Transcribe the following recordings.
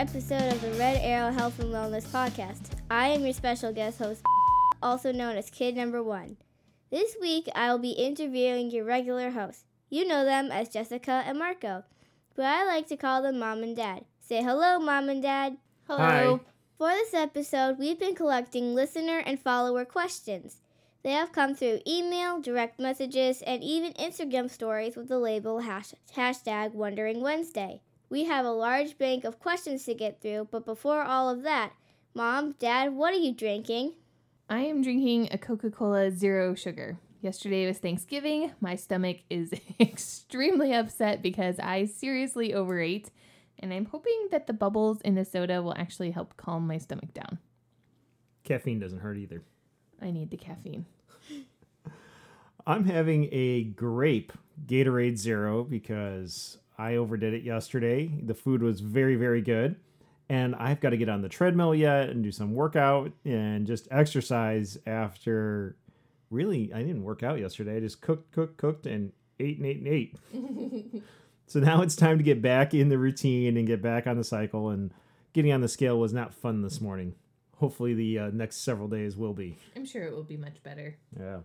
episode of the Red Arrow Health and Wellness Podcast. I am your special guest host, also known as Kid Number One. This week, I will be interviewing your regular hosts. You know them as Jessica and Marco, but I like to call them Mom and Dad. Say hello, Mom and Dad. Hello. Hi. For this episode, we've been collecting listener and follower questions. They have come through email, direct messages, and even Instagram stories with the label hash- hashtag Wondering Wednesday. We have a large bank of questions to get through, but before all of that, Mom, Dad, what are you drinking? I am drinking a Coca Cola Zero Sugar. Yesterday was Thanksgiving. My stomach is extremely upset because I seriously overate, and I'm hoping that the bubbles in the soda will actually help calm my stomach down. Caffeine doesn't hurt either. I need the caffeine. I'm having a grape Gatorade Zero because I overdid it yesterday. The food was very, very good. And I've got to get on the treadmill yet and do some workout and just exercise after really, I didn't work out yesterday. I just cooked, cooked, cooked, and ate and ate and ate. so now it's time to get back in the routine and get back on the cycle. And getting on the scale was not fun this morning. Hopefully, the uh, next several days will be. I'm sure it will be much better. Yeah.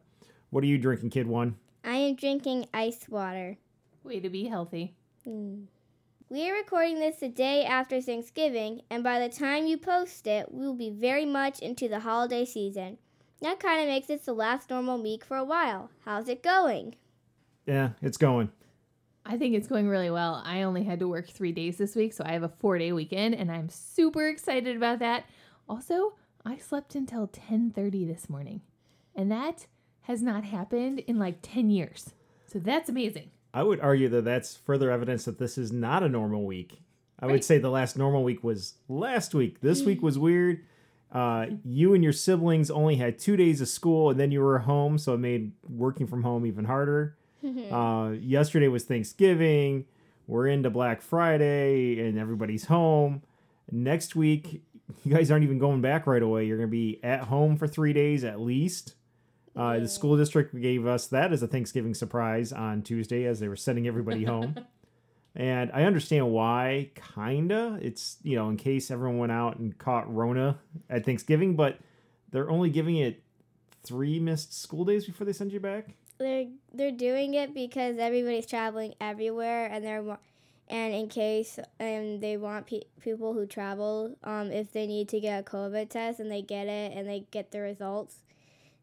What are you drinking, kid one? I am drinking ice water. Way to be healthy. Mm. We are recording this the day after Thanksgiving, and by the time you post it, we will be very much into the holiday season. That kind of makes this the last normal week for a while. How's it going? Yeah, it's going. I think it's going really well. I only had to work three days this week, so I have a four day weekend, and I'm super excited about that. Also, I slept until 10:30 this morning, and that has not happened in like 10 years. So that's amazing. I would argue that that's further evidence that this is not a normal week. I would say the last normal week was last week. This week was weird. Uh, you and your siblings only had two days of school, and then you were home, so it made working from home even harder. Uh, yesterday was Thanksgiving. We're into Black Friday, and everybody's home. Next week, you guys aren't even going back right away. You're going to be at home for three days at least. Uh, the school district gave us that as a Thanksgiving surprise on Tuesday as they were sending everybody home. And I understand why, kinda. It's, you know, in case everyone went out and caught Rona at Thanksgiving, but they're only giving it three missed school days before they send you back. They're they're doing it because everybody's traveling everywhere, and they're and in case and they want pe- people who travel, um, if they need to get a COVID test and they get it and they get the results,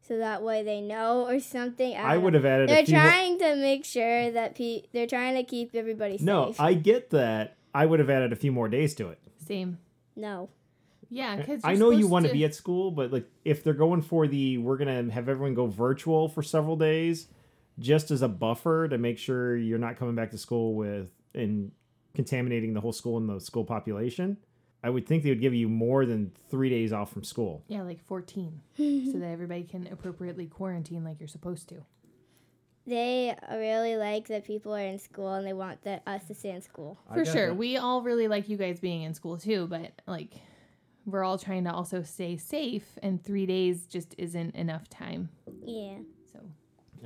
so that way they know or something. I don't would have added They're a few more- trying to make sure that pe- they're trying to keep everybody safe. No, I get that. I would have added a few more days to it. Same. no. Yeah, because I know you want to be at school, but like if they're going for the we're gonna have everyone go virtual for several days, just as a buffer to make sure you're not coming back to school with and contaminating the whole school and the school population. I would think they would give you more than three days off from school. Yeah, like 14, so that everybody can appropriately quarantine like you're supposed to. They really like that people are in school and they want the, us to stay in school. I For sure. that. We all really like you guys being in school too, but like we're all trying to also stay safe and 3 days just isn't enough time. Yeah. So,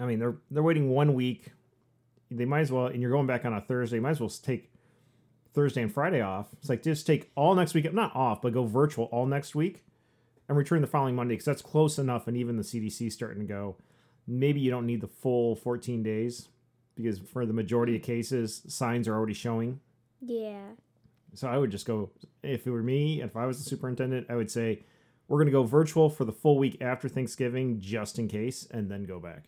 I mean, they're they're waiting one week. They might as well, and you're going back on a Thursday. Might as well take Thursday and Friday off. It's like just take all next week, not off, but go virtual all next week, and return the following Monday because that's close enough. And even the CDC starting to go. Maybe you don't need the full 14 days because for the majority of cases, signs are already showing. Yeah. So I would just go. If it were me, if I was the superintendent, I would say we're going to go virtual for the full week after Thanksgiving, just in case, and then go back.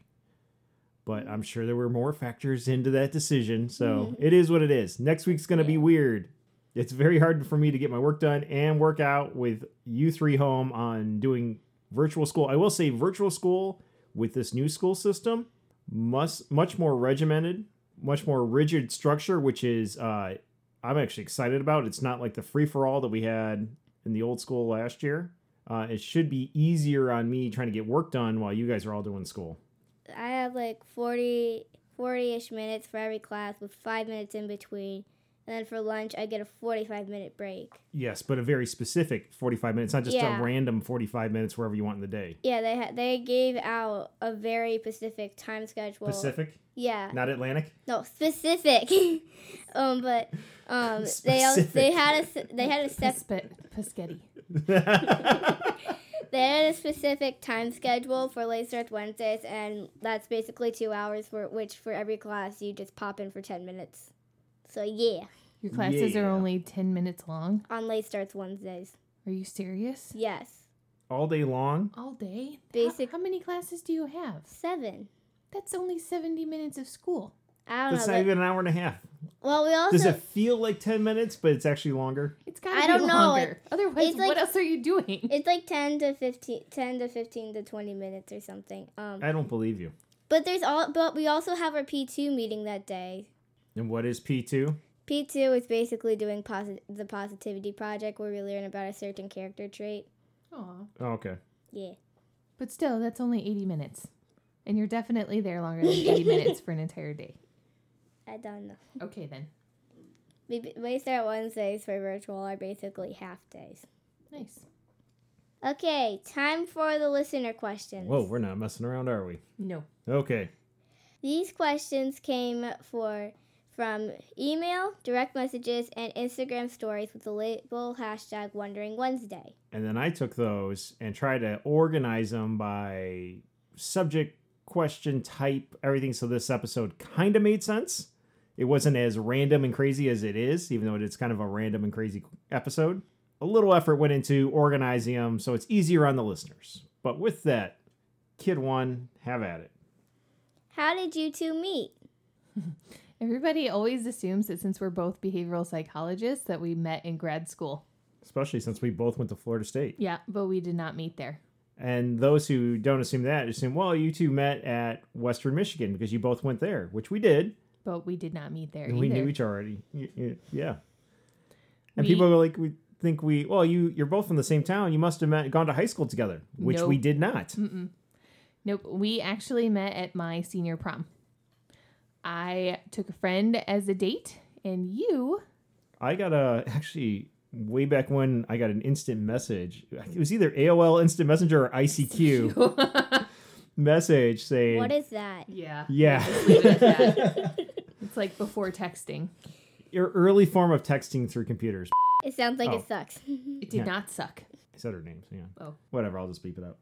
But I'm sure there were more factors into that decision, so it is what it is. Next week's going to be weird. It's very hard for me to get my work done and work out with you three home on doing virtual school. I will say virtual school with this new school system must much more regimented, much more rigid structure, which is uh, I'm actually excited about. It's not like the free for all that we had in the old school last year. Uh, it should be easier on me trying to get work done while you guys are all doing school. I have like 40 40 ish minutes for every class with five minutes in between. and then for lunch I get a 45 minute break. Yes, but a very specific 45 minutes, not just Yeah. a random 45 minutes wherever you want in the day. Yeah, they ha- they gave out a very specific time schedule. Pacific, Yeah, not Atlantic. no specific. um, but um, they al- they had a they had a step Paspe- Paschetti. They had a specific time schedule for late starts Wednesdays, and that's basically two hours for which for every class you just pop in for 10 minutes. So yeah, Your classes Yeah. are only 10 minutes long. on late starts Wednesdays. Are you serious? Yes, All day long. All day? Basic- How, how many classes do you have? seven. That's only 70 minutes of school. I don't That's know. not but- even an hour and a half. well, we also Does it feel like 10 minutes, but it's actually longer? It's gotta I be don't know. longer. Otherwise, it's like- what else are you doing? It's like 10 to 15 10 to 15 to 20 minutes or something. Um I don't believe you. but there's all but we also have our P2 meeting that day. And what is P2? P2 is basically doing posi- the positivity project where we learn about a certain character trait. Aw. Oh, okay. Yeah. But still, that's only 80 minutes. And you're definitely there longer than 80 minutes for an entire day. I don't know. Okay, then. We we start Wednesdays for virtual are basically half days. Nice. Okay, time for the listener questions. Whoa, we're not messing around, are we? No. Okay. These questions came for from email, direct messages, and Instagram stories with the label hashtag Wondering Wednesday. And then I took those and tried to organize them by subject, question, type, everything. So this episode kind of made sense. It wasn't as random and crazy as it is, even though it's kind of a random and crazy episode. A little effort went into organizing them so it's easier on the listeners. But with that, kid one, have at it. How did you two meet? Everybody always assumes that since we're both behavioral psychologists that we met in grad school. Especially since we both went to Florida State. Yeah, but we did not meet there. And those who don't assume that assume, well, you two met at Western Michigan because you both went there, which we did. But we did not meet there and either. we knew each already. Y- y- Yeah. And We- people were like, we think we, well, you you're both from the same town. You must have met, gone to high school together, which we did not. Mm-mm. Nope. We actually met at my senior prom. I took a friend as a date, and you. I got a actually way back when I got an instant message. It was either AOL Instant Messenger or ICQ message saying, What is that? yeah. yeah, like before texting. your early form of texting through computers. It sounds like Oh. it sucks. It did Yeah. not suck. I said her name. So yeah. Oh. Whatever. I'll just beep it out.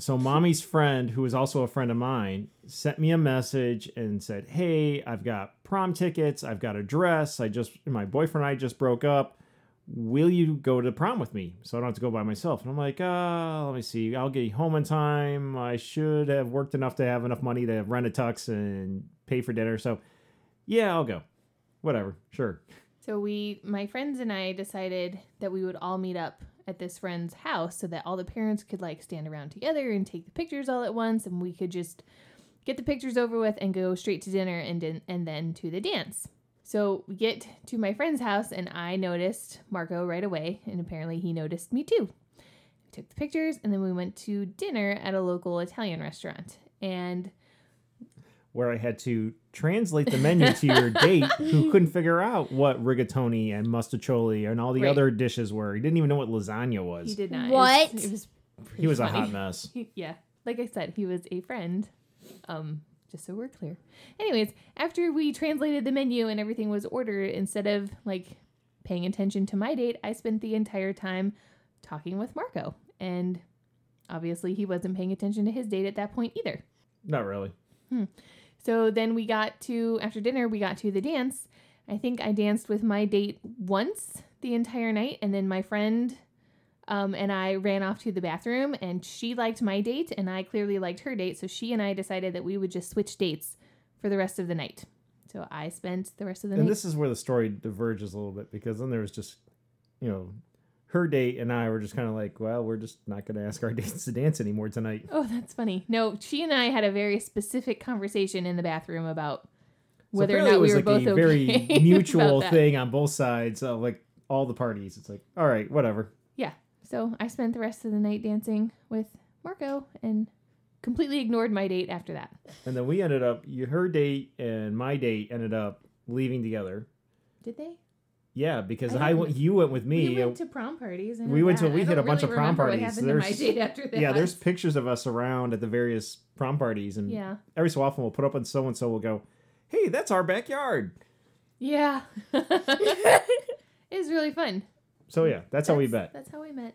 So mommy's friend, who is also a friend of mine, sent me a message and said, "Hey, I've got prom tickets. I've got a dress. I just my boyfriend and I just broke up. Will you go to the prom with me so I don't have to go by myself?" And I'm like, "Uh, let me see. I'll get home in time. I should have worked enough to have enough money to rent a tux and pay for dinner. So, yeah, I'll go. Whatever. Sure." So we, my friends and I, decided that we would all meet up at this friend's house so that all the parents could like stand around together and take the pictures all at once, and we could just get the pictures over with and go straight to dinner and din- and then to the dance. So we get to my friend's house, and I noticed Marco right away, and apparently he noticed me too. We took the pictures, and then we went to dinner at a local Italian restaurant. And where I had to translate the menu to your date who couldn't figure out what rigatoni and mostaccioli and all the Right. other dishes were. He didn't even know what lasagna was. he did not. What? It was, it was He was a pretty hot mess. He- yeah like i said he was a friend um just so we're clear anyways after we translated the menu and everything was ordered instead of like paying attention to my date i spent the entire time talking with marco and obviously he wasn't paying attention to his date at that point either Not really. So then we got to after dinner we got to the dance i think i danced with my date once the entire night and then my friend um, and I ran off to the bathroom, and she liked my date, and I clearly liked her date. So she and I decided that we would just switch dates for the rest of the night. So I spent the rest of the And night. And this is where the story diverges a little bit because then there was just, you know, her date and I were just kind of like, well, we're just not going to ask our dates to dance anymore tonight. oh, that's funny. No, she and I had a very specific conversation in the bathroom about So whether or not it was we were like both a okay very mutual thing on both sides of like all the parties. It's like, all right, whatever. Yeah. So I spent the rest of the night dancing with Marco and completely ignored my date after that. And then we ended up, her date and my date ended up leaving together. Did they? Yeah, because I I, went, you went with me. we uh, went to prom parties. I know we went to- we I hit don't a bunch really of prom parties. What happened in my There's- date after that? yeah, there's pictures of us around at the various prom parties, and yeah, every so often we'll put up on so and so. We'll go, "Hey, that's our backyard." yeah. it was really fun. So yeah, that's, how we met. That's how we met.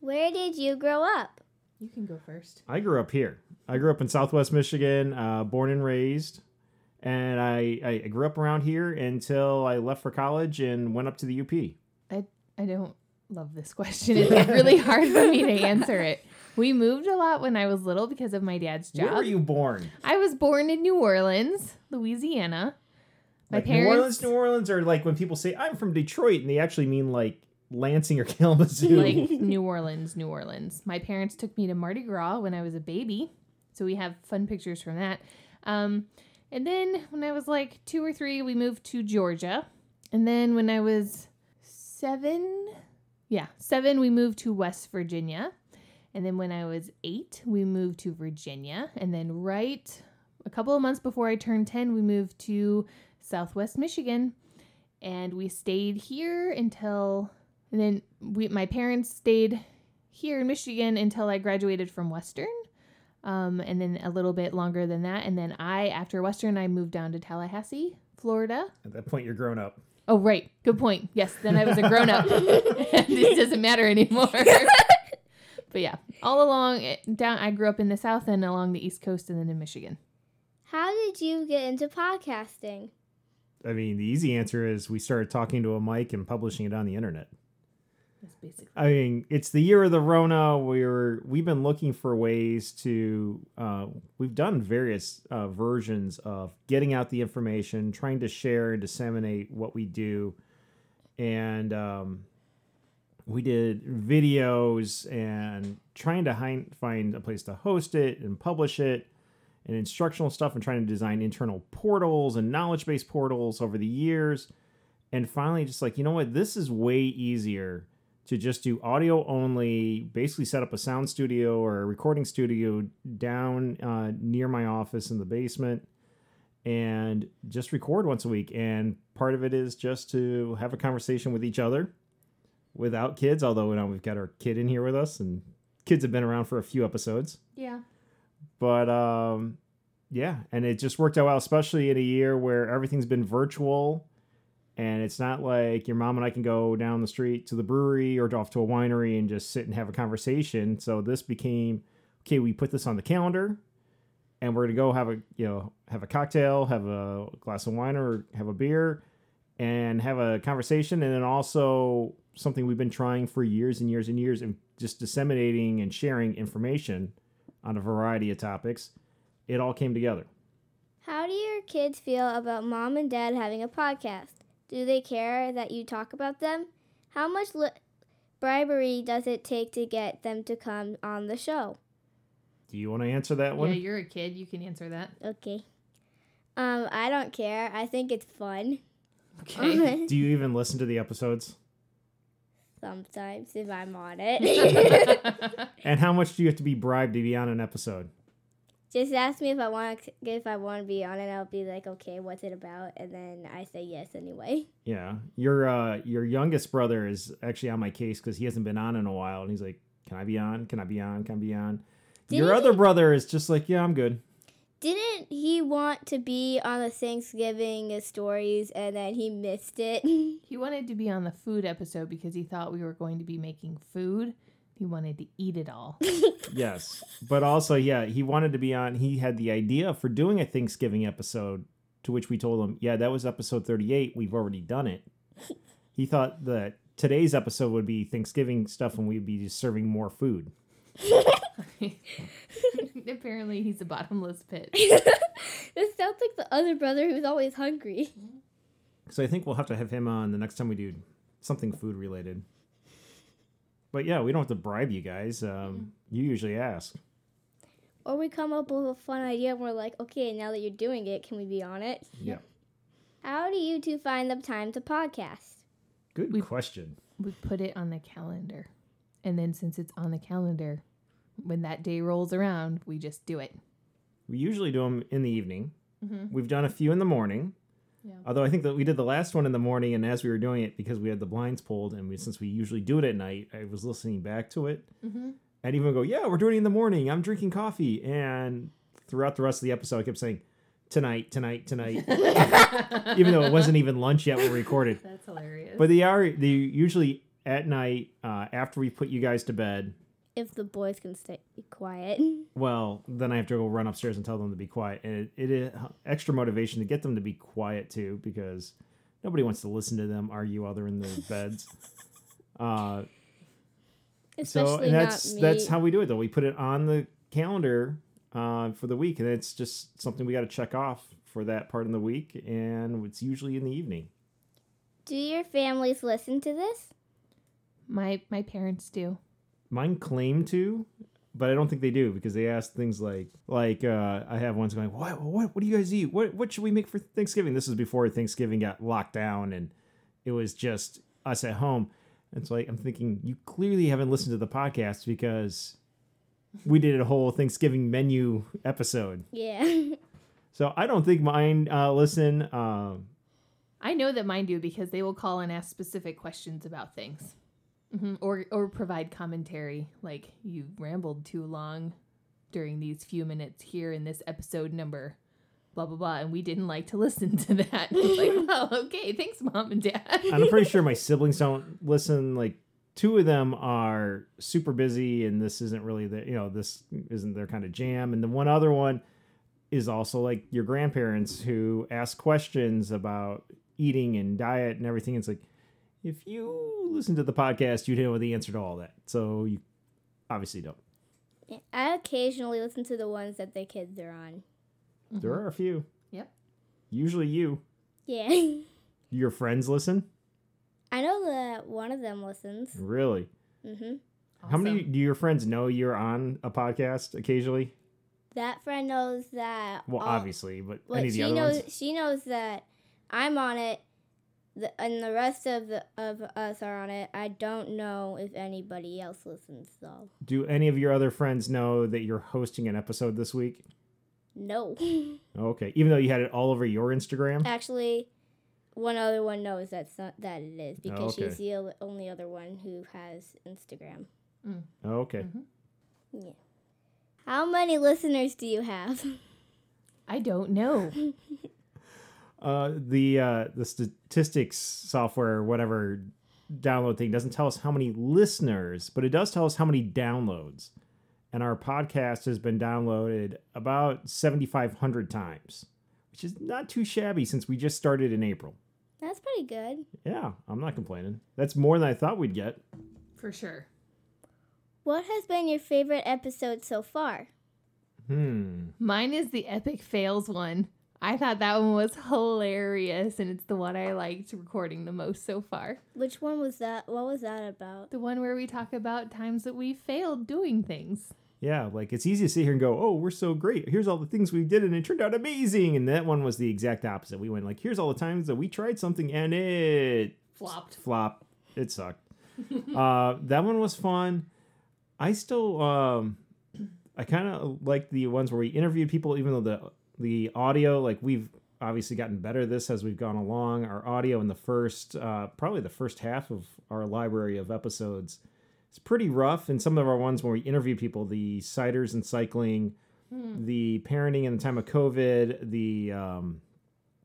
Where did you grow up? You can go first. I grew up here. I grew up in Southwest Michigan, uh, born and raised, and I, I grew up around here until I left for college and went up to the UP. I I don't love this question. It's really hard for me to answer it. We moved a lot when I was little because of my dad's job. Where were you born? I was born in New Orleans, Louisiana. My like parents, New Orleans, New Orleans, or like when people say I'm from Detroit and they actually mean like Lansing or Kalamazoo. like New Orleans, New Orleans. My parents took me to Mardi Gras when I was a baby, so we have fun pictures from that. Um, and then when I was like two or three, we moved to Georgia, and then when I was seven, yeah, seven, we moved to West Virginia, and then when I was eight, we moved to Virginia, and then right a couple of months before I turned ten, we moved to Southwest Michigan, and we stayed here until and then we, my parents stayed here in Michigan until I graduated from Western. Um, and then a little bit longer than that. And then I, after Western, I moved down to Tallahassee, Florida. At that point, you're grown up. Oh, right. Good point. Yes. Then I was a grown up. this doesn't matter anymore. but yeah, all along down, I grew up in the South and along the East Coast and then in Michigan. How did you get into podcasting? I mean, the easy answer is we started talking to a mic and publishing it on the internet. That's basically. I mean, it's the year of the Rona. We're we've been looking for ways to. Uh, we've done various uh, versions of getting out the information, trying to share and disseminate what we do, and um, we did videos and trying to hi- find a place to host it and publish it, and instructional stuff, and trying to design internal portals and knowledge base portals over the years, and finally, just like you know what, this is way easier to just do audio only, basically set up a sound studio or a recording studio down uh, near my office in the basement and just record once a week. And part of it is just to have a conversation with each other without kids, although now we've got our kid in here with us and kids have been around for a few episodes. Yeah. But um, yeah, and it just worked out well, especially in a year where everything's been virtual and it's not like your mom and I can go down the street to the brewery or off to a winery and just sit and have a conversation. So this became okay. We put this on the calendar, and we're gonna go have a you know have a cocktail, have a glass of wine or have a beer, and have a conversation, and then also something we've been trying for years and years and years, and just disseminating and sharing information on a variety of topics. It all came together. How do your kids feel about mom and dad having a podcast? Do they care that you talk about them? How much li- bribery does it take to get them to come on the show? Do you want to answer that one? Yeah, you're a kid. You can answer that. Okay. Um, I don't care. I think it's fun. Okay. Do you even listen to the episodes? Sometimes if I'm on it. And how much do you have to be bribed to be on an episode? Just ask me if I want to, if I want to be on it. I'll be like, okay, what's it about? And then I say yes anyway. Yeah, your uh, your youngest brother is actually on my case because he hasn't been on in a while, and he's like, "Can I be on? Can I be on? Can I be on?" your Didn't other he- brother is just like, "Yeah, I'm good." Didn't he want to be on the Thanksgiving stories and then he missed it? He wanted to be on the food episode because he thought we were going to be making food. He wanted to eat it all. Yes, but also, yeah, he wanted to be on. He had the idea for doing a Thanksgiving episode, to which we told him, "Yeah, that was episode 38. We've already done it." He thought that today's episode would be Thanksgiving stuff, and we'd be just serving more food. Apparently, he's a bottomless pit. this sounds like the other brother who's always hungry. So I think we'll have to have him on the next time we do something food related. But yeah, we don't have to bribe you guys. Um, you usually ask. Or we come up with a fun idea and we're like, okay, now that you're doing it, can we be on it? Yeah. How do you two find the time to podcast? Good We- question. We put it on the calendar. And then, since it's on the calendar, when that day rolls around, we just do it. We usually do them in the evening. Mhm. We've done a few in the morning. Yeah. Although I think that we did the last one in the morning, and as we were doing it, because we had the blinds pulled, and we since we usually do it at night, I was listening back to it, Mm-hmm. and even go, "Yeah, we're doing it in the morning. I'm drinking coffee." And throughout the rest of the episode, I kept saying, "Tonight, tonight, tonight," even though it wasn't even lunch yet when we recorded. That's hilarious. But they are they usually at night uh, after we put you guys to bed. If the boys can stay quiet. Well, then I have to go run upstairs and tell them to be quiet, and it, it is extra motivation to get them to be quiet too, because nobody wants to listen to them argue while they're in their beds. Uh, so Especially and that's not me. that's how we do it though. We put it on the calendar uh, for the week, and it's just something we got to check off for that part of the week, and it's usually in the evening. Do your families listen to this? my my parents do. Mine claim to, but I don't think they do because they ask things like like uh, I have ones going, what what what do you guys eat? What what should we make for Thanksgiving? This is before Thanksgiving got locked down and it was just us at home. And so like, I'm thinking you clearly haven't listened to the podcast because we did a whole Thanksgiving menu episode. Yeah. So I don't think mine uh, listen. Um, I know that mine do because they will call and ask specific questions about things, hmm or or provide commentary. Like you rambled too long during these few minutes here in this episode number, blah blah blah, and we didn't like to listen to that. Like, oh, okay, thanks, mom and dad. I'm pretty sure my siblings don't listen. Like two of them are super busy, and this isn't really the you know this isn't their kind of jam. And the one other one is also like your grandparents who ask questions about eating and diet and everything. It's like if you listen to the podcast, you'd know the answer to all that. So you obviously don't. I occasionally listen to the ones that the kids are on. There are a few. Yep. Usually you. Yeah. Your friends listen. I know that one of them listens. Really? hmm How many do your friends know you're on a podcast occasionally? That friend knows that. Well, all- obviously, but But any of the she other knows ones. she knows that I'm on it, the, and the rest of the of us are on it. I don't know if anybody else listens though. Do any of your other friends know that you're hosting an episode this week? No, Okay, even though you had it all over your Instagram. actually, one other one knows that's not, that it is because okay. she's the only other one who has Instagram. Okay, Mhm. How many listeners do you have? I don't know. uh, the uh, the statistics software, or whatever download thing, doesn't tell us how many listeners, but it does tell us how many downloads. And our podcast has been downloaded about seventy five hundred times, which is not too shabby since we just started in April. That's pretty good. Yeah, I'm not complaining. That's more than I thought we'd get. For sure. What has been your favorite episode so far? Hmm. Mine is the epic fails one. I thought that one was hilarious, and it's the one I liked recording the most so far. Which one was that? What was that about? The one where we talk about times that we failed doing things. Yeah, like it's easy to sit here and go, "Oh, we're so great. Here's all the things we did and it turned out amazing." And that one was the exact opposite. We went like, "Here's all the times that we tried something and it Flopped. flop. It sucked." uh, that one was fun. I still um I kind of like the ones where we interviewed people even though the the audio like we've obviously gotten better at this as we've gone along. Our audio in the first uh probably the first half of our library of episodes it's pretty rough. And some of our ones when we interview people, the ciders and cycling, the parenting in the time of COVID, the um,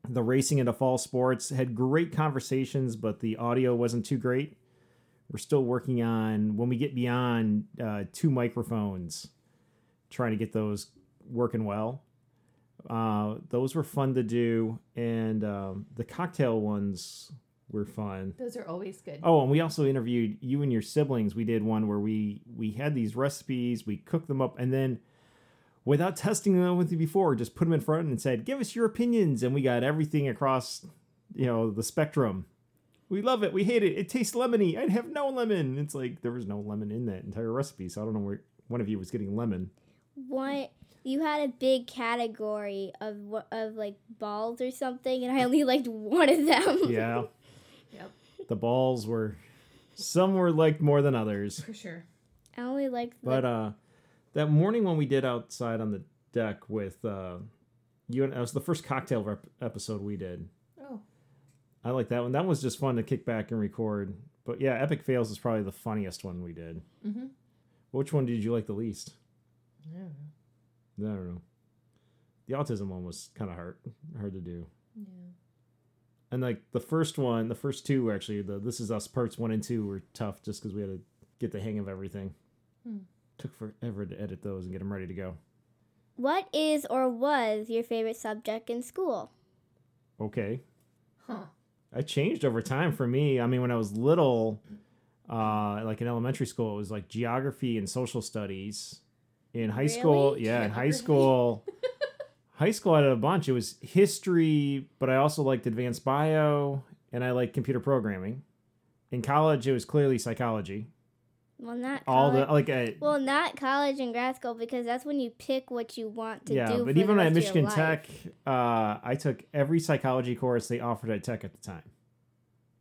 the racing into fall sports had great conversations, but the audio wasn't too great. We're still working on when we get beyond uh, two microphones, trying to get those working well. Uh, those were fun to do, and um, the cocktail ones were fun. Those are always good. Oh, and we also interviewed you and your siblings. We did one where we we had these recipes, we cooked them up, and then without testing them with you before, just put them in front and said, "Give us your opinions." And we got everything across, you know, the spectrum. We love it. We hate it. It tastes lemony. I'd have no lemon. It's like there was no lemon in that entire recipe, so I don't know where one of you was getting lemon. One, you had a big category of of like balls or something, and I only liked one of them. Yeah. Yep. The balls were some were liked more than others. For sure. I only liked. The, But uh, that morning when we did outside on the deck with uh, you and it was the first cocktail rep- episode we did. Oh. I like that one. That was just fun to kick back and record. But yeah, Epic Fails is probably the funniest one we did. Mm-hmm. Which one did you like the least? Yeah. I don't know. The autism one was kind of hard hard to do. Yeah. And like the first one, the first two were actually the This Is Us parts one and two were tough just because we had to get the hang of everything. Hmm. Took forever to edit those and get them ready to go. What is or was your favorite subject in school? Okay, Huh. I changed over time for me. I mean, when I was little, uh, like in elementary school, it was like geography and social studies. In high school, Really? yeah, in high school, high school I had a bunch. It was history, but I also liked advanced bio and I liked computer programming. In college, it was clearly psychology. Well, not All the college. like, uh, well, not college and grad school because that's when you pick what you want to do. yeah, do. but for even the at Michigan. Tech, uh, I took every psychology course they offered at Tech at the time.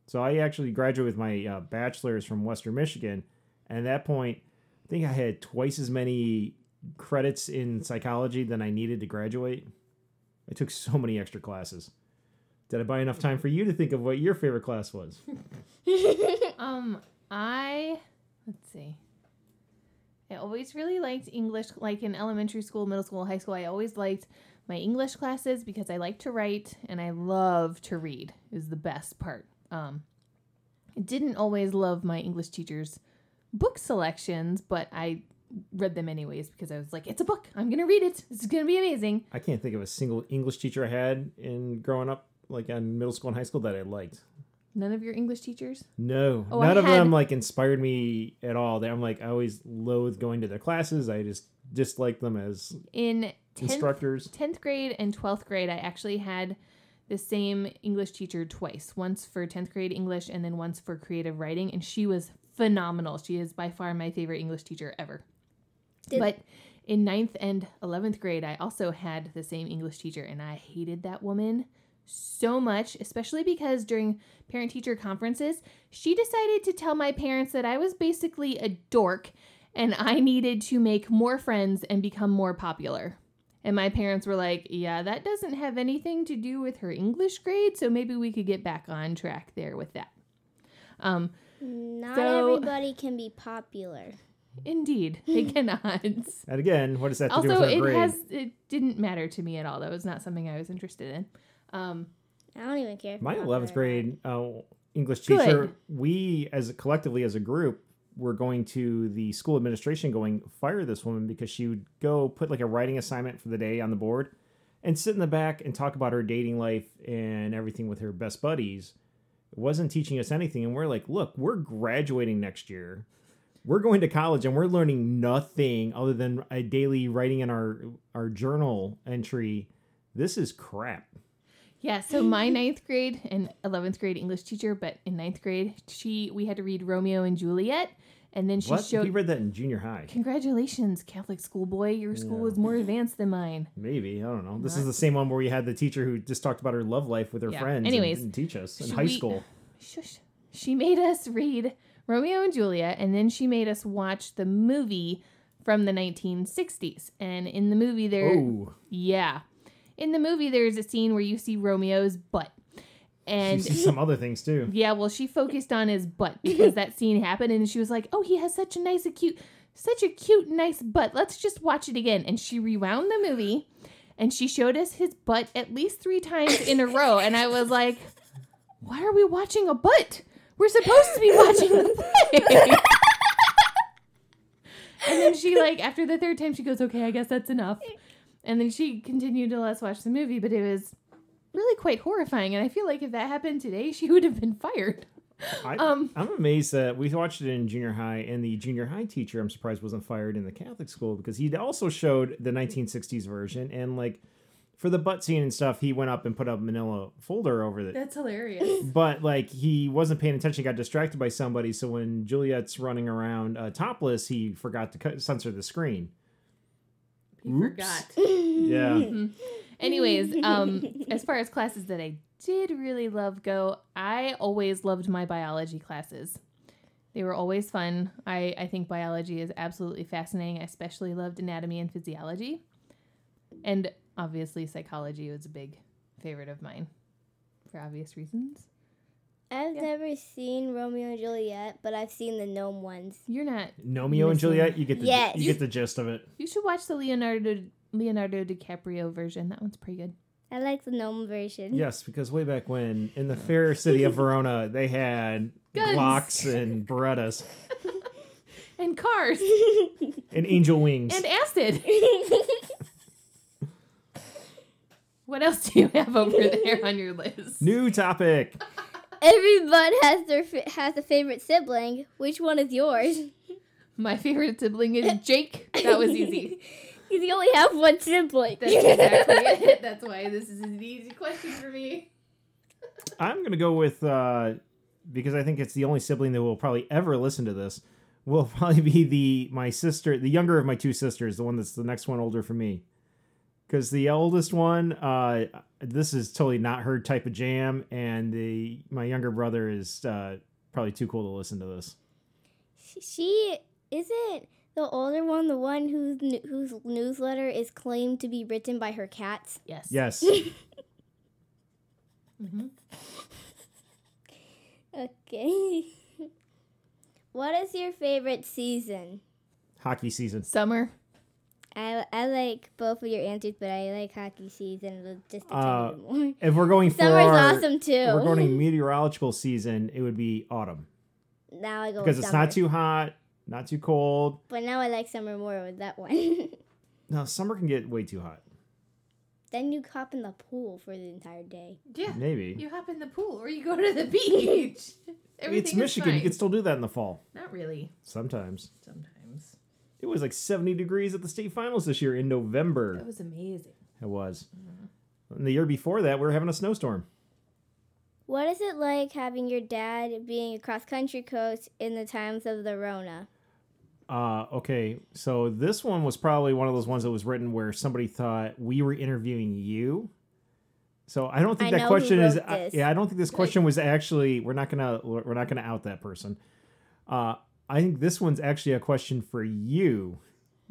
So I actually graduated with my uh, bachelor's from Western Michigan, and at that point, I think I had twice as many credits in psychology than I needed to graduate. I took so many extra classes. Did I buy enough time for you to think of what your favorite class was? Um, I let's see. I always really liked English, like in elementary school, middle school, high school. I always liked my English classes because I like to write and I love to read. Is the best part. Um, I didn't always love my English teachers' book selections, but I read them anyways because I was like, it's a book. I'm gonna read it. Is gonna be amazing. I can't think of a single English teacher I had in growing up, like in middle school and high school, that I liked. None of your English teachers. No, Oh, I none of had- them like inspired me at all. I'm like I always loathed going to their classes. I just disliked them as In tenth instructors. 10th grade and 12th grade, I actually had the same English teacher twice once for 10th grade English and then once for creative writing. And she was phenomenal. She is by far my favorite English teacher ever. Did- but in 9th and 11th grade, I also had the same English teacher, and I hated that woman so much, especially because during parent teacher conferences, she decided to tell my parents that I was basically a dork and I needed to make more friends and become more popular. And my parents were like, yeah, that doesn't have anything to do with her English grade, so maybe we could get back on track there with that. Um, Not So- everybody can be popular. indeed, they cannot. And again, what does that have to do also, with her it grade? has it didn't matter to me at all. That was not something I was interested in. Um, I don't even care. My eleventh grade uh, English Good. teacher, we as collectively as a group were going to the school administration going fire this woman because she would go put like a writing assignment for the day on the board and sit in the back and talk about her dating life and everything with her best buddies. It wasn't teaching us anything and we're like, look, we're graduating next year. We're going to college and we're learning nothing other than a daily writing in our our journal entry. This is crap. yeah, so my ninth grade and eleventh grade English teacher, but in ninth grade, she we had to read Romeo and Juliet, and then she What? showed. we read that in junior high. Congratulations, Catholic schoolboy! Your school Yeah. was more advanced than mine. Maybe I don't know. This Not- is the same one where we had the teacher who just talked about her love life with her Yeah. friends. Anyways, and didn't teach us in high we- school. Shush. She made us read Romeo and Juliet, and then she made us watch the movie from the 1960s. And in the movie, there, Oh, yeah, in the movie, there's a scene where you see Romeo's butt, and she some other things too. yeah, well, she focused on his butt because that scene happened, and she was like, "Oh, he has such a nice, a cute, such a cute, nice butt. Let's just watch it again." And she rewound the movie, and she showed us his butt at least three times in a row, and I was like, "Why are we watching a butt? We're supposed to be watching the play." and then she like after the third time, she goes, "Okay, I guess that's enough." And then she continued to let us watch the movie, but it was really quite horrifying. And I feel like if that happened today, she would have been fired. I, Um, I'm amazed that we watched it in junior high, and the junior high teacher, I'm surprised, wasn't fired in the Catholic school because he also showed the 1960s version, and like for the butt scene and stuff, he went up and put a Manila folder over it. That's hilarious. But like he wasn't paying attention, got distracted by somebody. So when Juliet's running around uh, topless, he forgot to cut, censor the screen. He Oops. forgot. Yeah. Anyways, um, as far as classes that I did really love go, I always loved my biology classes. They were always fun. I, I think biology is absolutely fascinating. I especially loved anatomy and physiology. And obviously, psychology was a big favorite of mine for obvious reasons. I've Yeah. never seen Romeo and Juliet, but I've seen the gnome ones. You're not. Romeo and Juliet, you get the Yes. you get the gist of it. You should watch the Leonardo Leonardo DiCaprio version. That one's pretty good. I like the gnome version. Yes, because way back when in the fair city of Verona, they had Guns. Glocks and Berettas And cars and angel wings. and acid. What else do you have over there on your list? New topic. Everyone has their has a favorite sibling. Which one is yours? My favorite sibling is Jake. That was easy. Because you only have one sibling. That's exactly it. That's why this is an easy question for me. I'm gonna go with uh, because I think it's the only sibling that will probably ever listen to this. Will probably be the my sister, the younger of my two sisters, the one that's the next one older for me. Because the oldest one, uh, this is totally not her type of jam, and the my younger brother is uh, probably too cool to listen to this. She isn't the older one, the one whose whose newsletter is claimed to be written by her cats. Yes. Yes, hmm Okay. what is your favorite season? hockey season. Summer. I, I like both of your answers, but I like hockey season just a Uh, tiny bit more. If we're going for Summer's our- awesome too. if we're going meteorological season, it would be autumn now I go because with it's summer. not too hot, not too cold. But now I like summer more with that one. No, summer can get way too hot. then you hop in the pool for the entire day. Yeah. Maybe You hop in the pool or you go to the beach. It's is Michigan. You fine. can still do that in the fall. Not really. Sometimes. Sometimes. It was like 70 degrees at the state finals this year in November. That was amazing. It was. Mm-hmm. And the year before that, we were having a snowstorm. What is it like having your dad being a cross country coach in the times of the Rona? Uh, okay, so this one was probably one of those ones that was written where somebody thought we were interviewing you. So I don't think I that know who question is. wrote I- yeah, I don't think this question was actually. We're not gonna. We're not gonna out that person. Uh, I think this one's actually a question for you,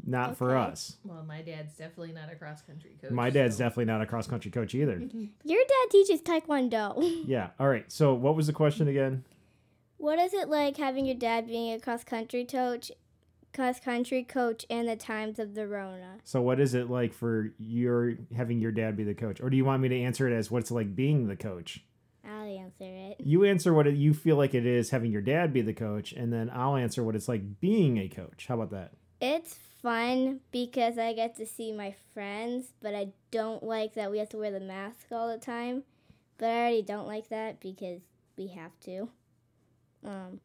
not for us. Well, my dad's definitely not a cross country coach. My dad's so- definitely not a cross country coach either. Your dad teaches Taekwondo. yeah. All right. So what was the question again? what is it like having your dad being a cross country coach, cross country coach and the times of the Rona? So what is it like for your having your dad be the coach, or do you want me to answer it as what's it like being the coach? I'll answer it. You answer what it, you feel like it is having your dad be the coach, and then I'll answer what it's like being a coach. How about that? It's fun because I get to see my friends, but I don't like that we have to wear the mask all the time. But I already don't like that because we have to. Um,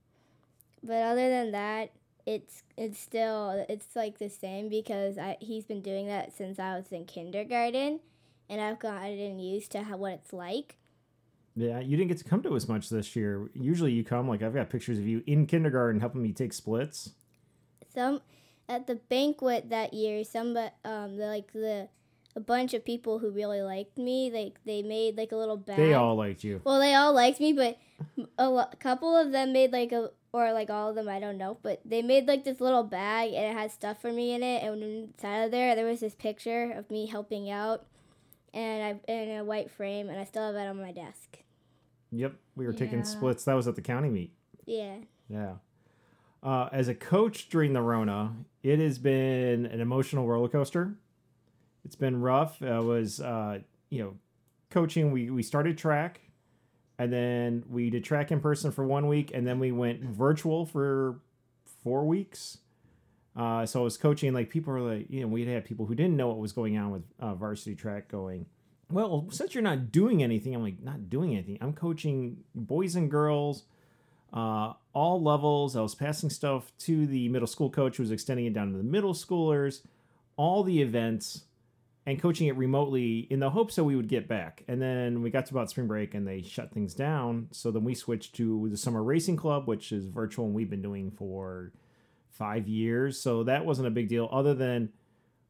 but other than that, it's it's still it's like the same because I he's been doing that since I was in kindergarten, and I've gotten used to how what it's like. Yeah, you didn't get to come to us much this year. Usually you come, like I've got pictures of you in kindergarten helping me take splits. some at the banquet that year some um the, like the a bunch of people who really liked me like they made like a little bag They all liked you. well they all liked me but a lo- couple of them made like a or like all of them i don't know but they made like this little bag and it had stuff for me in it and inside of there there was this picture of me helping out and i in a white frame and i still have it on my desk Yep, we were taking Yeah. splits. That was at the county meet. yeah Yeah. Uh, as a coach during the Rona, it has been an emotional roller coaster. It's been rough. I was, uh, you know, coaching. We we started track, and then we did track in person for one week, and then we went virtual for four weeks. Uh, so I was coaching. Like people were like, you know, we'd had people who didn't know what was going on with uh, varsity track going. Well, since you're not doing anything, I'm like, not doing anything. I'm coaching boys and girls uh, all levels. I was passing stuff to the middle school coach who was extending it down to the middle schoolers, all the events, and coaching it remotely in the hopes that we would get back. And then we got to about spring break and they shut things down. So then we switched to the Summer Racing Club, which is virtual and we've been doing for five years. So that wasn't a big deal, other than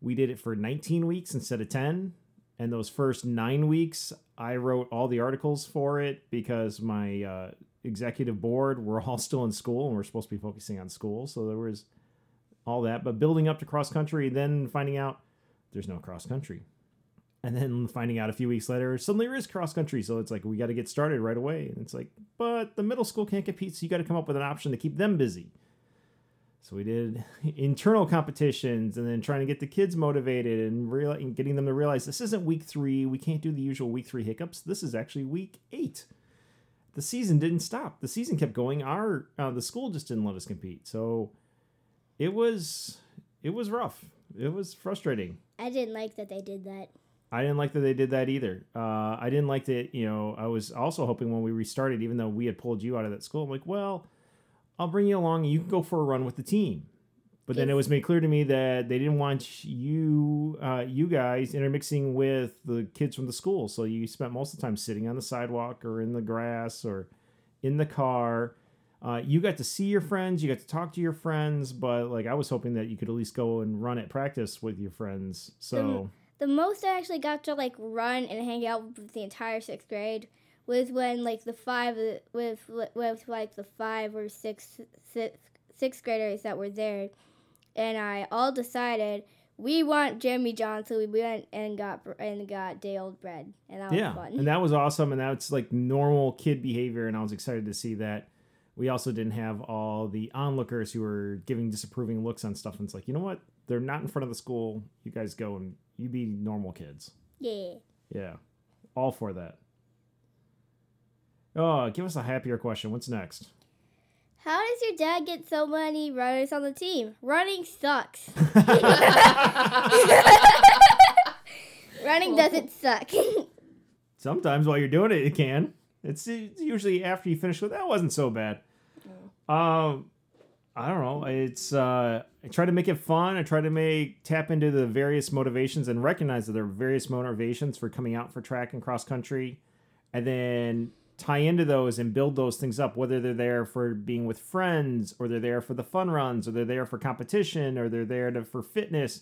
we did it for 19 weeks instead of 10. And those first nine weeks, I wrote all the articles for it because my uh, executive board we're all still in school and we're supposed to be focusing on school. So there was all that. But building up to cross country, then finding out there's no cross country. And then finding out a few weeks later, suddenly there is cross country. So it's like, we got to get started right away. And it's like, but the middle school can't compete. So you got to come up with an option to keep them busy. So we did internal competitions and then trying to get the kids motivated and, real, and getting them to realize this isn't week three. We can't do the usual week three hiccups. This is actually week eight. The season didn't stop. The season kept going. Our uh, the school just didn't let us compete. So it was it was rough. It was frustrating. I didn't like that they did that. I didn't like that they did that either. Uh, I didn't like that, you know, I was also hoping when we restarted, even though we had pulled you out of that school, I'm like, well, I'll bring you along and you can go for a run with the team. But then it was made clear to me that they didn't want you, uh, you guys intermixing with the kids from the school. So you spent most of the time sitting on the sidewalk or in the grass or in the car. Uh, you got to see your friends, you got to talk to your friends, but like I was hoping that you could at least go and run at practice with your friends. So The most I actually got to like run and hang out with the entire sixth grade was when like the five with with like the five or six six sixth graders that were there, and I all decided we want Jimmy John, so we went and got and got day old bread, and that was yeah, fun. and that was awesome, and that's like normal kid behavior, and I was excited to see that. We also didn't have all the onlookers who were giving disapproving looks on stuff, and it's like, you know what? They're not in front of the school. You guys go and you be normal kids. yeah. Yeah, all for that. Oh, give us a happier question. What's next? How does your dad get so many runners on the team? Running sucks. Running doesn't suck. Sometimes while you're doing it, it can. It's, usually after you finish with that wasn't so bad. Um, I don't know. It's uh, I try to make it fun. I try to make tap into the various motivations and recognize that there are various motivations for coming out for track and cross country, and then tie into those and build those things up. Whether they're there for being with friends, or they're there for the fun runs, or they're there for competition, or they're there to, for fitness.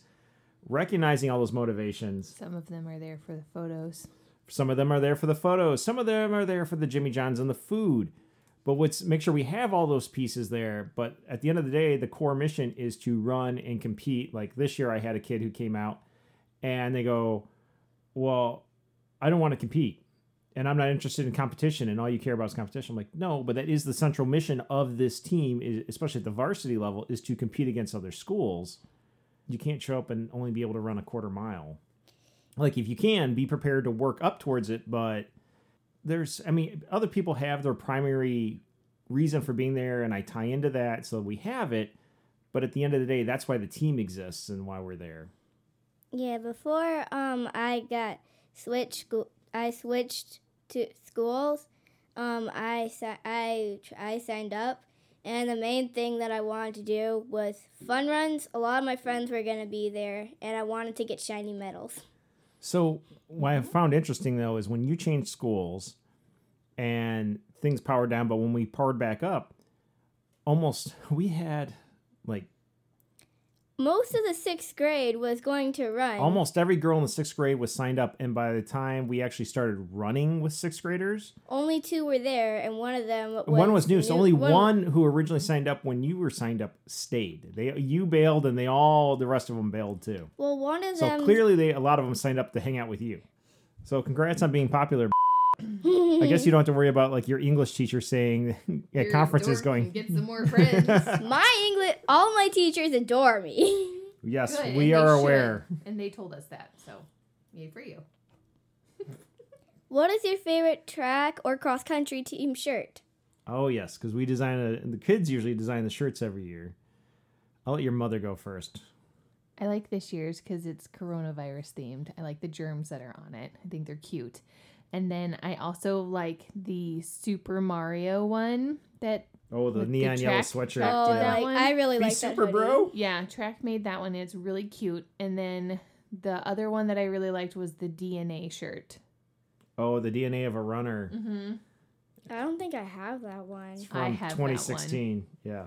Recognizing all those motivations. Some of them are there for the photos. Some of them are there for the photos. Some of them are there for the Jimmy Johns and the food. But let's make sure we have all those pieces there. But at the end of the day, the core mission is to run and compete. Like this year, I had a kid who came out and they go, Well, I don't want to compete and I'm not interested in competition and all you care about is competition. I'm like, No, but that is the central mission of this team, especially at the varsity level, is to compete against other schools. You can't show up and only be able to run a quarter mile like if you can be prepared to work up towards it but there's i mean other people have their primary reason for being there and i tie into that so we have it but at the end of the day that's why the team exists and why we're there Yeah, before um I got switched school, I switched to schools. Um, I I I signed up, and the main thing that I wanted to do was fun runs. A lot of my friends were gonna be there, and I wanted to get shiny medals. So what i found interesting though is when you changed schools and things powered down but when we powered back up almost we had like Most of the sixth grade was going to run. almost every girl in the sixth grade was signed up and by the time we actually started running with sixth graders Only two were there, and one of them was one was new, so only one- one who originally signed up when you were signed up stayed. They you bailed, and they all the rest of them bailed too. Well, one of them. So clearly, they a lot of them signed up to hang out with you. So congrats on being popular. I guess you don't have to worry about like your English teacher saying at Your conferences dork going. Get some more friends. my English. All my teachers adore me. Yes, Good, we and they are should. aware. And they told us that, so yay for you. what is your favorite track or cross country team shirt? Oh yes, because we design a, the kids usually design the shirts every year. I'll let your mother go first. I like this year's because it's coronavirus themed. I like the germs that are on it. I think they're cute. And then I also like the Super Mario one that Oh, the With the neon yellow sweatshirt. track Oh, that like, one? I really Be like super, that Super bro. yeah, Track made that one. It's really cute. And then the other one that I really liked was the DNA shirt. Oh, the DNA of a runner. Mm-hmm. I don't think I have that one. It's I from have that one. 2016. Yeah.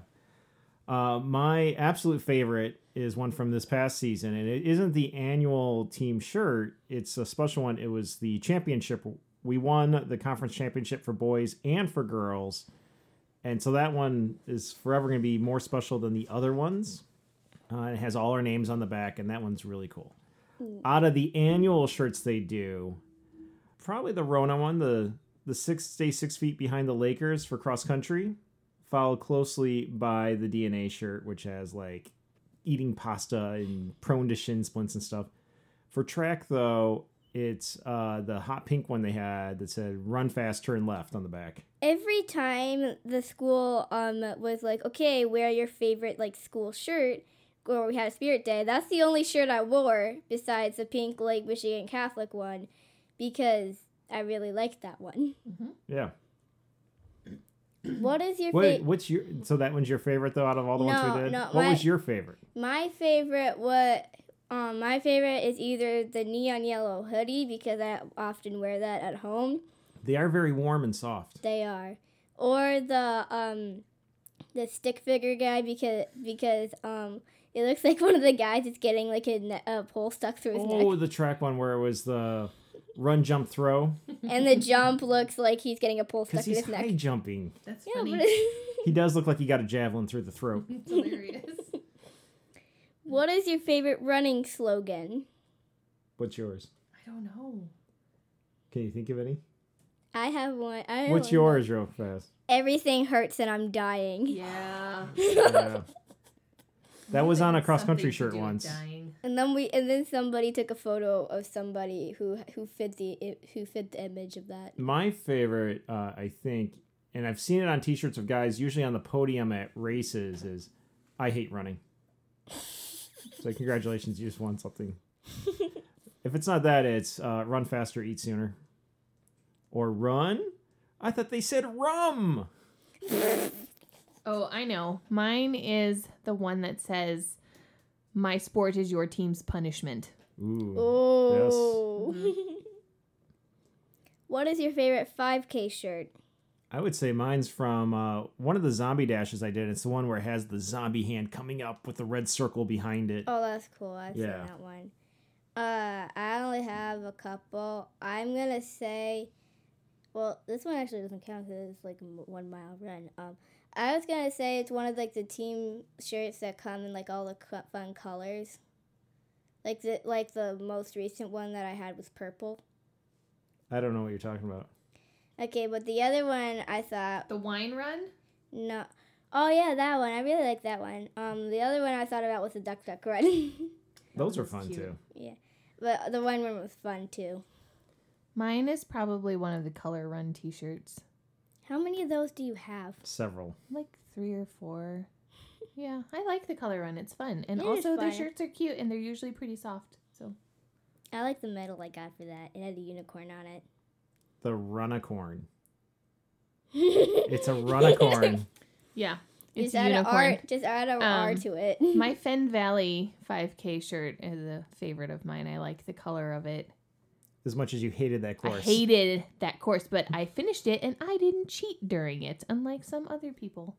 Uh, my absolute favorite is one from this past season, and it isn't the annual team shirt. It's a special one. It was the championship. We won the conference championship for boys and for girls, and so that one is forever going to be more special than the other ones. Uh, it has all our names on the back, and that one's really cool. Out of the annual shirts they do, probably the Rona one, the the six stay six feet behind the Lakers for cross country, followed closely by the DNA shirt, which has like eating pasta and prone to shin splints and stuff. For track though, it's uh, the hot pink one they had that said "Run fast, turn left" on the back. Every time the school um was like, okay, wear your favorite like school shirt, or we had a spirit day. That's the only shirt I wore besides the pink Lake Michigan Catholic one, because I really liked that one. Yeah. What is your favorite? what's your so that one's your favorite though out of all the ones No, we did? no, what my- was your favorite? My favorite what um my favorite is either the neon yellow hoodie because I often wear that at home. They are very warm and soft. They are. Or the um the stick figure guy because because um it looks like one of the guys is getting like a, ne- a pole stuck through his Oh, neck, the track one where it was the run, jump, throw. and the jump looks like he's getting a pole stuck Because in he's his high neck. jumping. That's Yeah, funny. but He does look like he got a javelin through the throat. it's hilarious. what is your favorite running slogan? What's yours? I don't know. Can you think of any? I have one. I have What's one. yours, real fast? Everything hurts and I'm dying. Yeah. Yeah. That was on a cross-country shirt once. Dying. And then we and then somebody took a photo of somebody who who fit the who fit the image of that. My favorite, uh, I think, and I've seen it on T-shirts of guys, usually on the podium at races, is "I hate running." so congratulations, you just won something. if it's not that, it's uh, "Run faster, eat sooner," or "Run." I thought they said "rum." Oh, I know. Mine is the one that says, "My sport is your team's punishment." Ooh. Oh. what is your favorite 5K shirt? I would say mine's from uh, one of the zombie dashes I did. It's the one where it has the zombie hand coming up with the red circle behind it. Oh, that's cool. I've Yeah. seen that one. Uh, I only have a couple. I'm gonna say, well, this one actually doesn't count because it's like one mile run. Um, I was gonna say it's one of like the team shirts that come in like all the cu- fun colors. Like the like the most recent one that I had was purple. I don't know what you're talking about. Okay, but the other one I thought The wine run. no. Oh yeah, that one. I really like that one. Um, the other one I thought about was the duck duck run. Those are fun cute. too. Yeah, but the wine run was fun too. Mine is probably one of the color run T-shirts, How many of those do you have? Several. like three or four. Yeah, I like the color run. It's fun, and It is also their shirts are cute, and they're usually pretty soft. So I like the medal I got for that. It had a unicorn on it. The Runicorn. It's a Runicorn. yeah, it's just a add an unicorn. R. Just add an R Um, to it. My Fenn Valley 5K shirt is a favorite of mine. I like the color of it. As much as you hated that course. I hated that course, but I finished it and I didn't cheat during it, unlike some other people.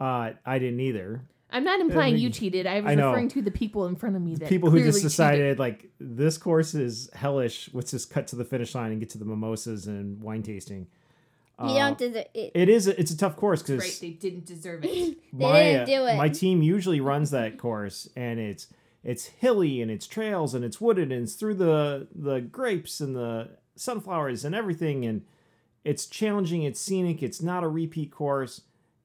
Uh, I didn't either. I'm not implying mean, you cheated. I was I referring to the people in front of me that People who just clearly decided like this course is hellish. Let's just cut to the finish line and get to the mimosas and wine tasting. you Uh, don't deserve it. it is. It's a tough course because Right, they didn't deserve it. They my didn't uh, do it. my team usually runs that course and it's it's hilly and it's trails and it's wooded and it's through the the grapes and the sunflowers and everything. And it's challenging it's scenic it's not a repeat course.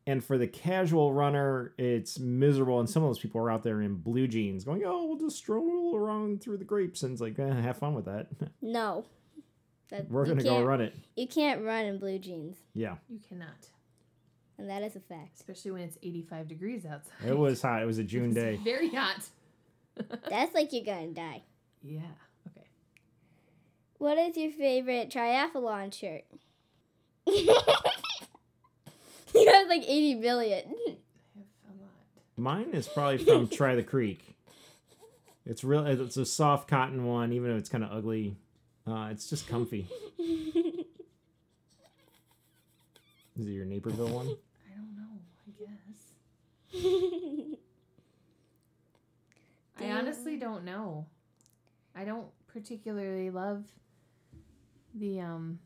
And for the casual runner it's miserable. And some of those people are out there in blue jeans going oh we'll just stroll around through the grapes. And it's like eh, have fun with that. No. That, we're gonna go run it. You can't run in blue jeans, yeah. You cannot, and that is a fact. especially when it's 85 degrees outside. it was hot. It was a june It's day. very hot. That's like you're gonna die. Yeah. Okay. What is your favorite triathlon shirt? you have like 80 billion. I have a lot. Mine is probably from Try the Creek. It's real. It's a soft cotton one, even though it's kind of ugly. Uh, it's just comfy. Is it your Naperville one? I don't know. I guess. I honestly don't know. I don't particularly love the um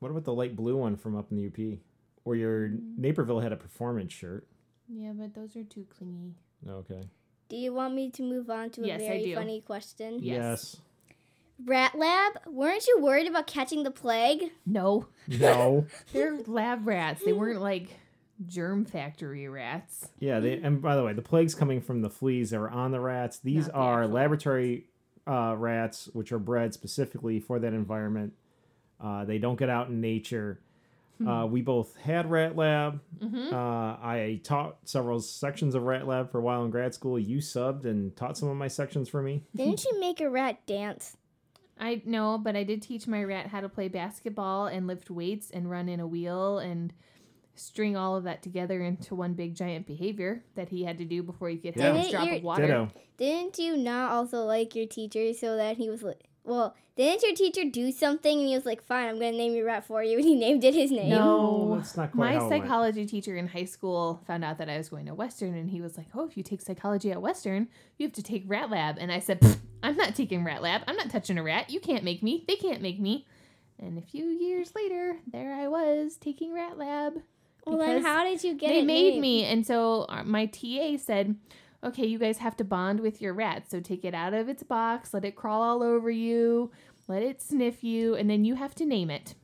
What about the light blue one from up in the UP? Or your Naperville had a performance shirt. yeah, but those are too clingy. Okay. Do you want me to move on to a Yes, I very do. funny question? Yes. Rat Lab, weren't you worried about catching the plague? No, No. they're lab rats. They weren't like germ factory rats. Yeah, they, and by the way, the plague's coming from the fleas that were on the rats. These Not the are actual laboratory uh, rats, which are bred specifically for that environment. Uh, they don't get out in nature. Uh, we both had Rat Lab. Mm-hmm. Uh, I taught several sections of Rat Lab for a while in grad school. You subbed and taught some of my sections for me. Didn't you make a rat dance? I know, but I did teach my rat how to play basketball and lift weights and run in a wheel and string all of that together into one big giant behavior that he had to do before he could have Yeah. his drop Didn't of water. Ditto. Didn't you not also like your teacher so that he was like, well, didn't your teacher do something and he was like, fine, I'm going to name your rat for you and he named it his name? No. that's not quite My how it went. psychology teacher in high school found out that I was going to Western, and he was like, "Oh, if you take psychology at Western, you have to take Rat Lab." And I said, "I'm not taking Rat Lab. I'm not touching a rat. You can't make me. They can't make me." And a few years later, there I was taking Rat Lab. Well, then how did you get they it They made named? me, and so uh, my TA said, "Okay, you guys have to bond with your rat. So take it out of its box, let it crawl all over you, let it sniff you, and then you have to name it."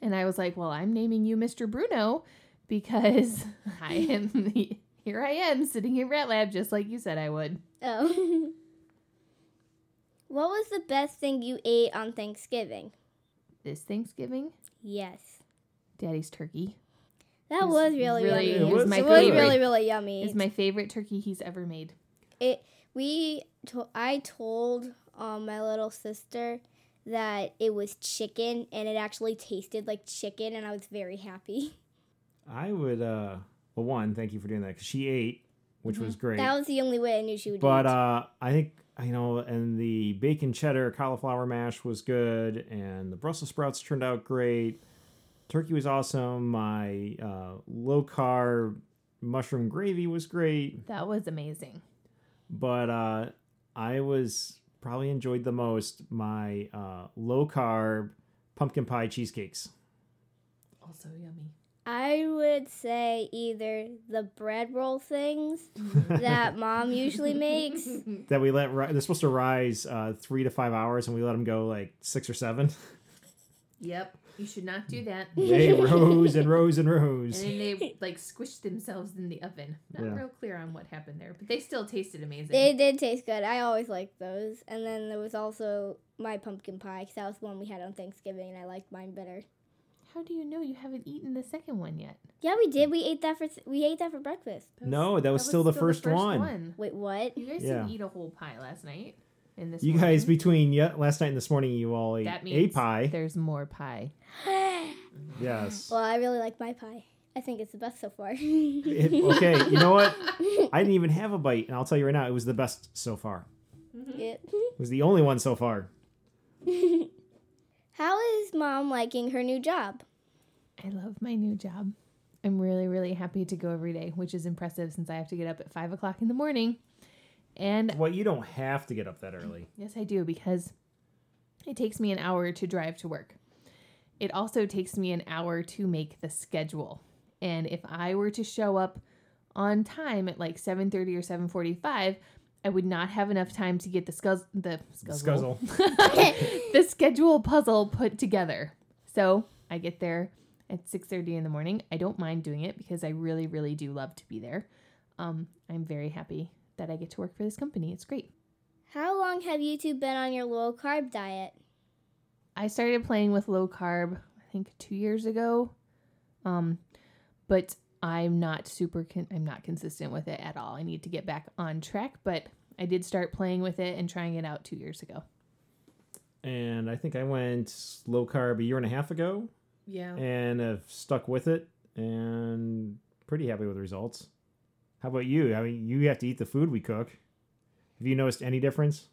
And I was like, "Well, I'm naming you Mr. Bruno because I am the, here. I am sitting in Rat Lab just like you said I would." Oh. what was the best thing you ate on Thanksgiving? This Thanksgiving, Yes. Daddy's turkey That It's was really, really- yummy. it was my it was favorite. really, really yummy. is my favorite turkey he's ever made. it we to, I told um, my little sister that it was chicken and it actually tasted like chicken and I was very happy. I would, uh, well, one, thank you for doing that because she ate, which was great. That was the only way I knew she would But eat. uh, I think you know, and the bacon cheddar cauliflower mash was good, and the Brussels sprouts turned out great. Turkey was awesome. My uh, low carb mushroom gravy was great, That was amazing. but uh, I was probably enjoyed the most my uh, low carb pumpkin pie cheesecakes. Also yummy. I would say either the bread roll things that mom usually makes. That we let ri- they're supposed to rise uh, three to five hours, and we let them go like six or seven. Yep. You should not do that. they rose and rose and And rose. then they like squished themselves in the oven. Not Yeah. real clear on what happened there, but they still tasted amazing. They did taste good. I always liked those. And then there was also my pumpkin pie because that was the one we had on Thanksgiving and I liked mine better. How do you know you haven't eaten the second one yet? Yeah, we did. We ate that for we ate that for breakfast. No, that was still the first one. Wait, what? You guys Yeah. didn't eat a whole pie last night. And this You guys, between ye- last night and this morning, you all ate that a pie. there's more pie. Yes. Well, I really like my pie. I think it's the best so far. It- okay, you know what? I didn't even have a bite, and I'll tell you right now, it was the best so far. Mm-hmm. Yeah. It was the only one so far. How is mom liking her new job? I love my new job. I'm really, really happy to go every day, which is impressive since I have to get up at five o'clock in the morning. And Well, you don't have to get up that early. Yes, I do because it takes me an hour to drive to work. It also takes me an hour to make the schedule. And if I were to show up on time at like 7:30 or 7:45, I would not have enough time to get the scuzz the scuzzle, Scuzzle. the schedule puzzle put together. So, I get there at 6:30 in the morning. I don't mind doing it because I really really do love to be there. Um, I'm very happy that I get to work for this company. It's great. How long have you two been on your low carb diet? I started playing with low carb, I think two years ago. Um, but I'm not super, con- I'm not consistent with it at all. I need to get back on track, but I did start playing with it and trying it out two years ago. and I think I went low carb a year and a half ago, Yeah. and have stuck with it, and pretty happy with the results. How about you? I mean, you have to eat the food we cook. Have you noticed any difference?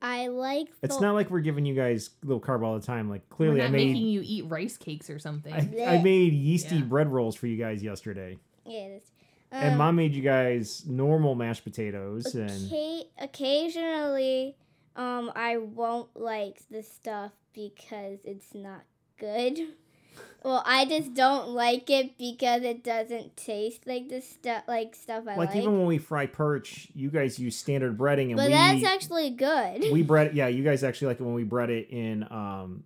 I like. It's not like we're giving you guys little carb all the time. Like We're clearly, not I made making you eat rice cakes or something. I, I made yeasty Yeah. bread rolls for you guys yesterday, Yeah, it is. and Um, mom made you guys normal mashed potatoes, and occasionally, um, I won't like the stuff because it's not good. Well, I just don't like it because it doesn't taste like the stuff like stuff I like like. even when we fry perch, you guys use standard breading, and but we that's actually good. we bread. Yeah, you guys actually like it when we bread it in um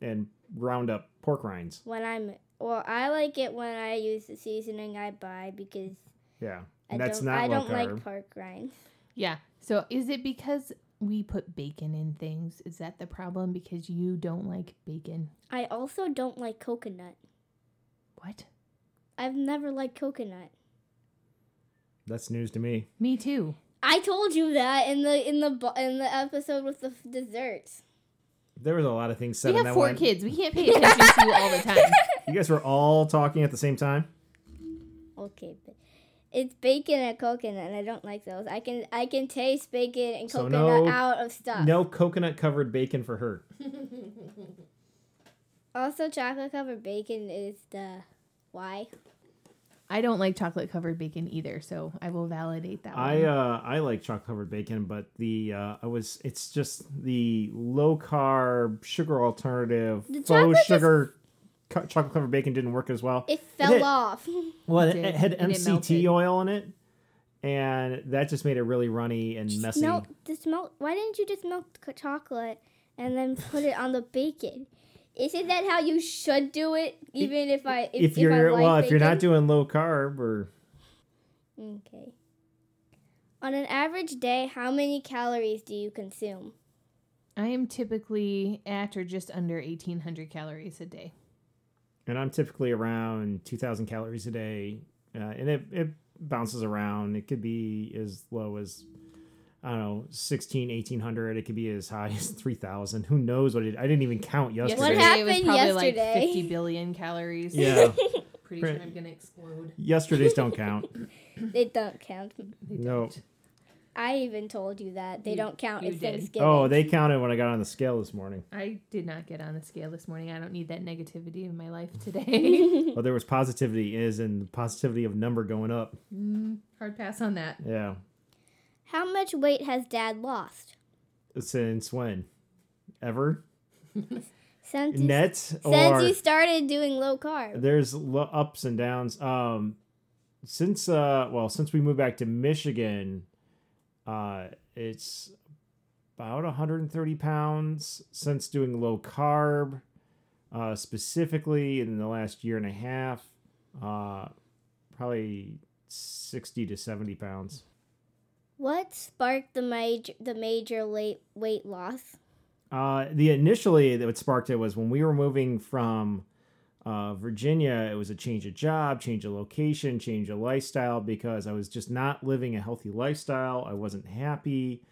and round up pork rinds. when I'm well, I like it when I use the seasoning I buy because Yeah, I that's don't not I don't carb. like pork rinds. Yeah. So is it because we put bacon in things? Is that the problem? Because you don't like bacon? I also don't like coconut. What? I've never liked coconut. That's news to me. Me too. I told you that in the in the in the episode with the f- desserts. There was a lot of things said we in have that four one. kids. We can't pay attention to you all the time. You guys were all talking at the same time. Okay, but it's bacon and coconut, and I don't like those. I can I can taste bacon and So coconut no- out of stuff. No coconut covered bacon for her. Also, chocolate covered bacon is the why. I don't like chocolate covered bacon either, so I will validate that I one. uh I like chocolate covered bacon, but the uh I was it's just the low carb sugar alternative The faux chocolate just- sugar co- chocolate covered bacon didn't work as well. It fell did. off. Well, it, it had it MCT oil in it, and that just made it really runny and messy. Melt just melt. Why didn't you just melt the chocolate and then put it on the bacon? Isn't that how you should do it? Even if I if, if, you're I like well, if you're not doing low carb or okay. On an average day, how many calories do you consume? I am typically at or just under 1,800 calories a day. And I'm typically around 2,000 calories a day, uh, and it, it bounces around. It could be as low as I don't know, 16, 1800. It could be as high as 3,000. Who knows what it? I didn't even count yesterday. What Yesterday it was happened probably like yesterday? 50 billion calories. Yeah, Pretty sure I'm going to explode. yesterday's don't count. They don't count. They No. Don't. I even told you that they You- don't count. you It's did. Thanksgiving. Oh, they counted when I got on the scale this morning. I did not get on the scale this morning. I don't need that negativity in my life today. Well, there was positivity is and the positivity of number going up. mm, hard pass on that. Yeah, How much weight has Dad lost? since when? Ever Since you, net since you started doing low carb. there's lo- ups and downs um since uh well since we moved back to michigan uh it's about 130 pounds since doing low carb uh specifically in the last year and a half uh probably 60 to 70 pounds What sparked the major the major late weight loss? Uh, the initially that what sparked it was when we were moving from uh, Virginia. It was a change of job, change of location, change of lifestyle because I was just not living a healthy lifestyle. I wasn't happy.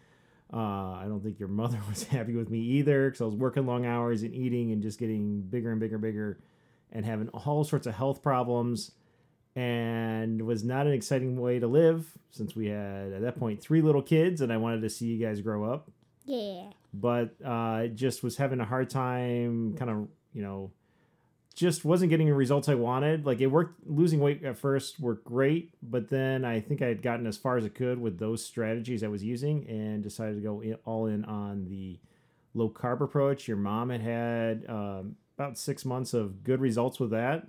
Uh, I don't think your mother was happy with me either because I was working long hours and eating and just getting bigger and bigger and bigger and having all sorts of health problems and was not an exciting way to live since we had at that point three little kids and I wanted to see you guys grow up Yeah. but uh, just was having a hard time kind of you know just wasn't getting the results i wanted. Like it worked losing weight at first worked great but then i think i had gotten as far as i could with those strategies i was using and decided to go all in on the low carb approach. Your mom had had um, about six months of good results with that.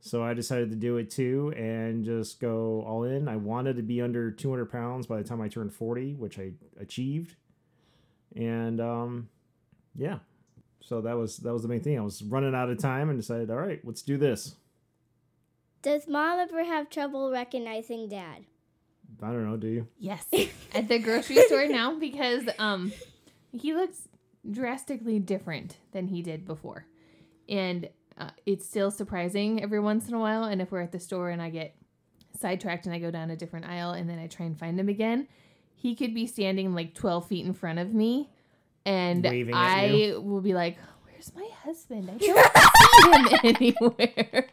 So i decided to do it too and just go all in. I wanted to be under 200 pounds by the time i turned 40 which i achieved. And um yeah so that was that was the main thing i was running out of time and decided all right let's do this Does mom ever have trouble recognizing dad? i don't know do you Yes. At the grocery store now because um he looks drastically different than he did before. And uh, it's still surprising every once in a while and if we're at the store and I get sidetracked and I go down a different aisle and then I try and find him again, he could be standing like 12 feet in front of me and Waving I you. will be like, "Where's my husband? I don't see him anywhere."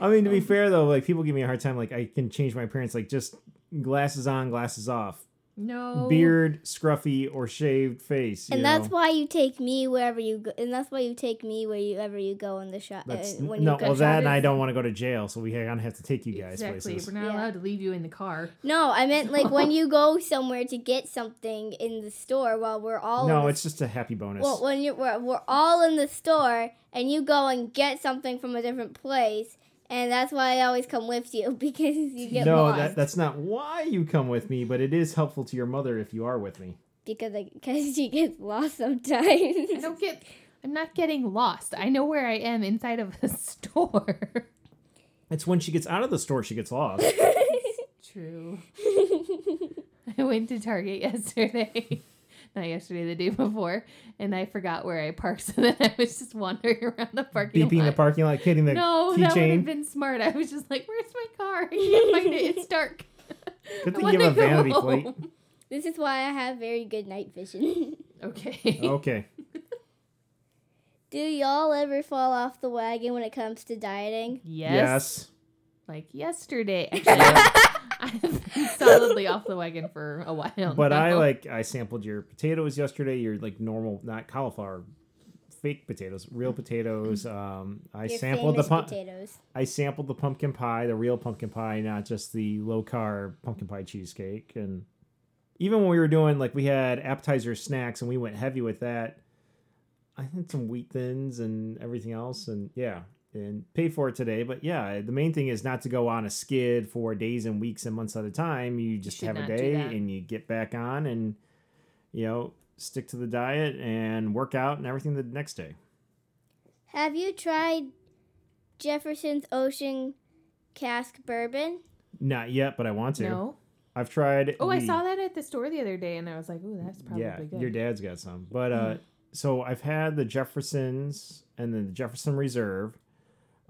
i mean to be fair though like people give me a hard time like i can change my appearance like just glasses on glasses off No. beard, scruffy, or shaved face. you And that's know? why you take me wherever you go. And that's why you take me wherever you go in the shop. That's uh, when no. you go Well, that and I don't want to go to jail, so we gonna have to take you guys Exactly. places. We're not Yeah. allowed to leave you in the car. No, I meant like when you go somewhere to get something in the store while we're all. No, the it's just a happy bonus. Well, when you we're, we're all in the store and you go and get something from a different place, and that's why I always come with you because you get no, lost. that that's not why you come with me, but it is helpful to your mother if you are with me. because I, because she gets lost sometimes. I don't get. I'm not getting lost. I know where I am inside of a store. It's when she gets out of the store she gets lost. True. I went to Target yesterday. Not yesterday, the day before, and I forgot where I parked. So then I was just wandering around the parking lot. Beeping lot. the parking lot, hitting the no, that would have been smart. I was just like, "Where's my car? I can't find it. It's dark." Good I thing you have a wanna go vanity plate. this is why I have very good night vision. Okay. Okay. Do y'all ever fall off the wagon when it comes to dieting? Yes. Yes. Like yesterday. Actually, I've been solidly off the wagon for a while. But I like I sampled your potatoes yesterday. Your like normal, not cauliflower, fake potatoes, real potatoes. Um, I Your sampled the famous pump. potatoes. I sampled the pumpkin pie, the real pumpkin pie, not just the low carb pumpkin pie cheesecake. And even when we were doing like we had appetizer snacks and we went heavy with that, I had some wheat thins and everything else, and yeah, and pay for it today. But yeah, the main thing is not to go on a skid for days and weeks and months at a time. You just should have a day and you get back on and you know stick to the diet and work out and everything the next day. Have you tried Jefferson's Ocean Cask Bourbon? Not yet, but I want to. no. I've tried. Oh, I saw that at the store the other day, and I was like, "Ooh, that's probably yeah, good." Mm. your dad's got some. But uh, so I've had the Jeffersons and then the Jefferson Reserve.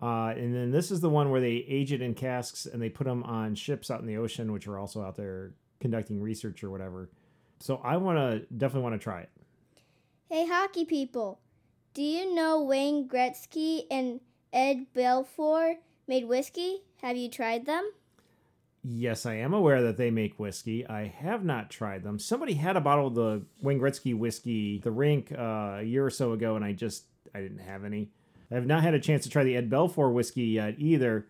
Uh, and then this is the one where they age it in casks and they put them on ships out in the ocean, which are also out there conducting research or whatever. So I want to definitely want to try it. Hey, hockey people. Do you know Wayne Gretzky and Ed Belfour made whiskey? Have you tried them? Yes, I am aware that they make whiskey. I have not tried them. Somebody had a bottle of the Wayne Gretzky whiskey, the rink, uh, a year or so ago, and I just I didn't have any. I have not had a chance to try the Ed Belfour whiskey yet either.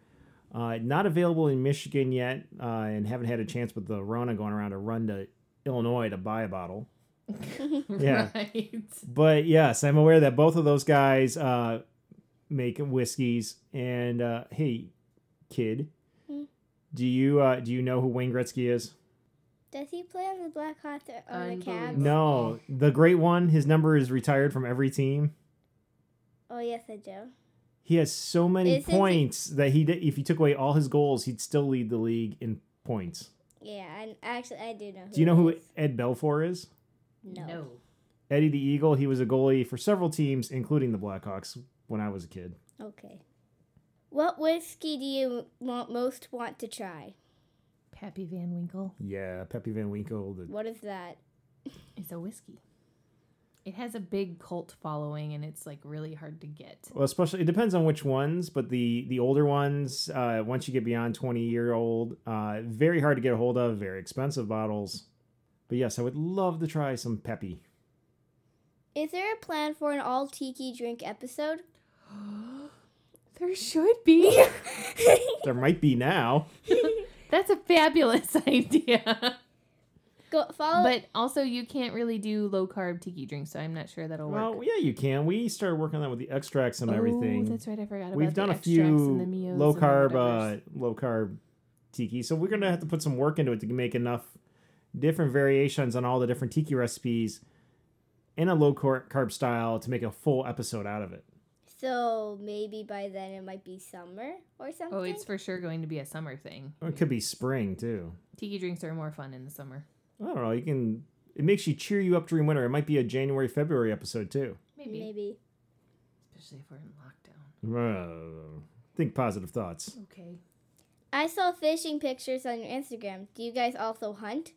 Uh, not available in Michigan yet, uh, and haven't had a chance with the Rona going around to run to Illinois to buy a bottle. Yeah. Right. But yes, I'm aware that both of those guys uh, make whiskeys. And uh, hey, kid, Hmm. do you uh, do you know who Wayne Gretzky is? Does he play on the Black Hawks or on the Cavs? No, the great one. His number is retired from every team. Oh, yes, I do. He has so many Isn't he- points that he did, if he took away all his goals, he'd still lead the league in points. Yeah, and actually, I do know. Who Do you know who. Ed Belfour is? No. Eddie the Eagle. He was a goalie for several teams, including the Blackhawks, when I was a kid. Okay. What whiskey do you want, most want to try? Pappy Van Winkle Yeah, Peppy Van Winkle. The, What is that? is a whiskey. It has a big cult following, and it's like really hard to get. Well, especially it depends on which ones, but the the older ones, uh, once you get beyond twenty year old, uh, very hard to get a hold of, very expensive bottles. But yes, I would love to try some Peppy. Is there a plan for an all tiki drink episode? There should be. There might be now. That's a fabulous idea. Go follow. But also, you can't really do low carb tiki drinks, so I'm not sure that'll Well, work. Well, yeah, you can. We started working on that with the extracts and everything. Oh, that's right. I forgot about We've the done a few and the Mios low carb, uh, low carb tiki. So we're gonna have to put some work into it to make enough different variations on all the different tiki recipes in a low carb style to make a full episode out of it. so maybe by then it might be summer or something. Oh, it's for sure going to be a summer thing. Or it could be spring too. Tiki drinks are more fun in the summer. I don't know. You can. It makes you cheer you up during winter. It might be a January February episode too. Maybe. maybe. Especially if we're in lockdown. Uh, think positive thoughts. Okay. I saw fishing pictures on your Instagram. Do you guys also hunt?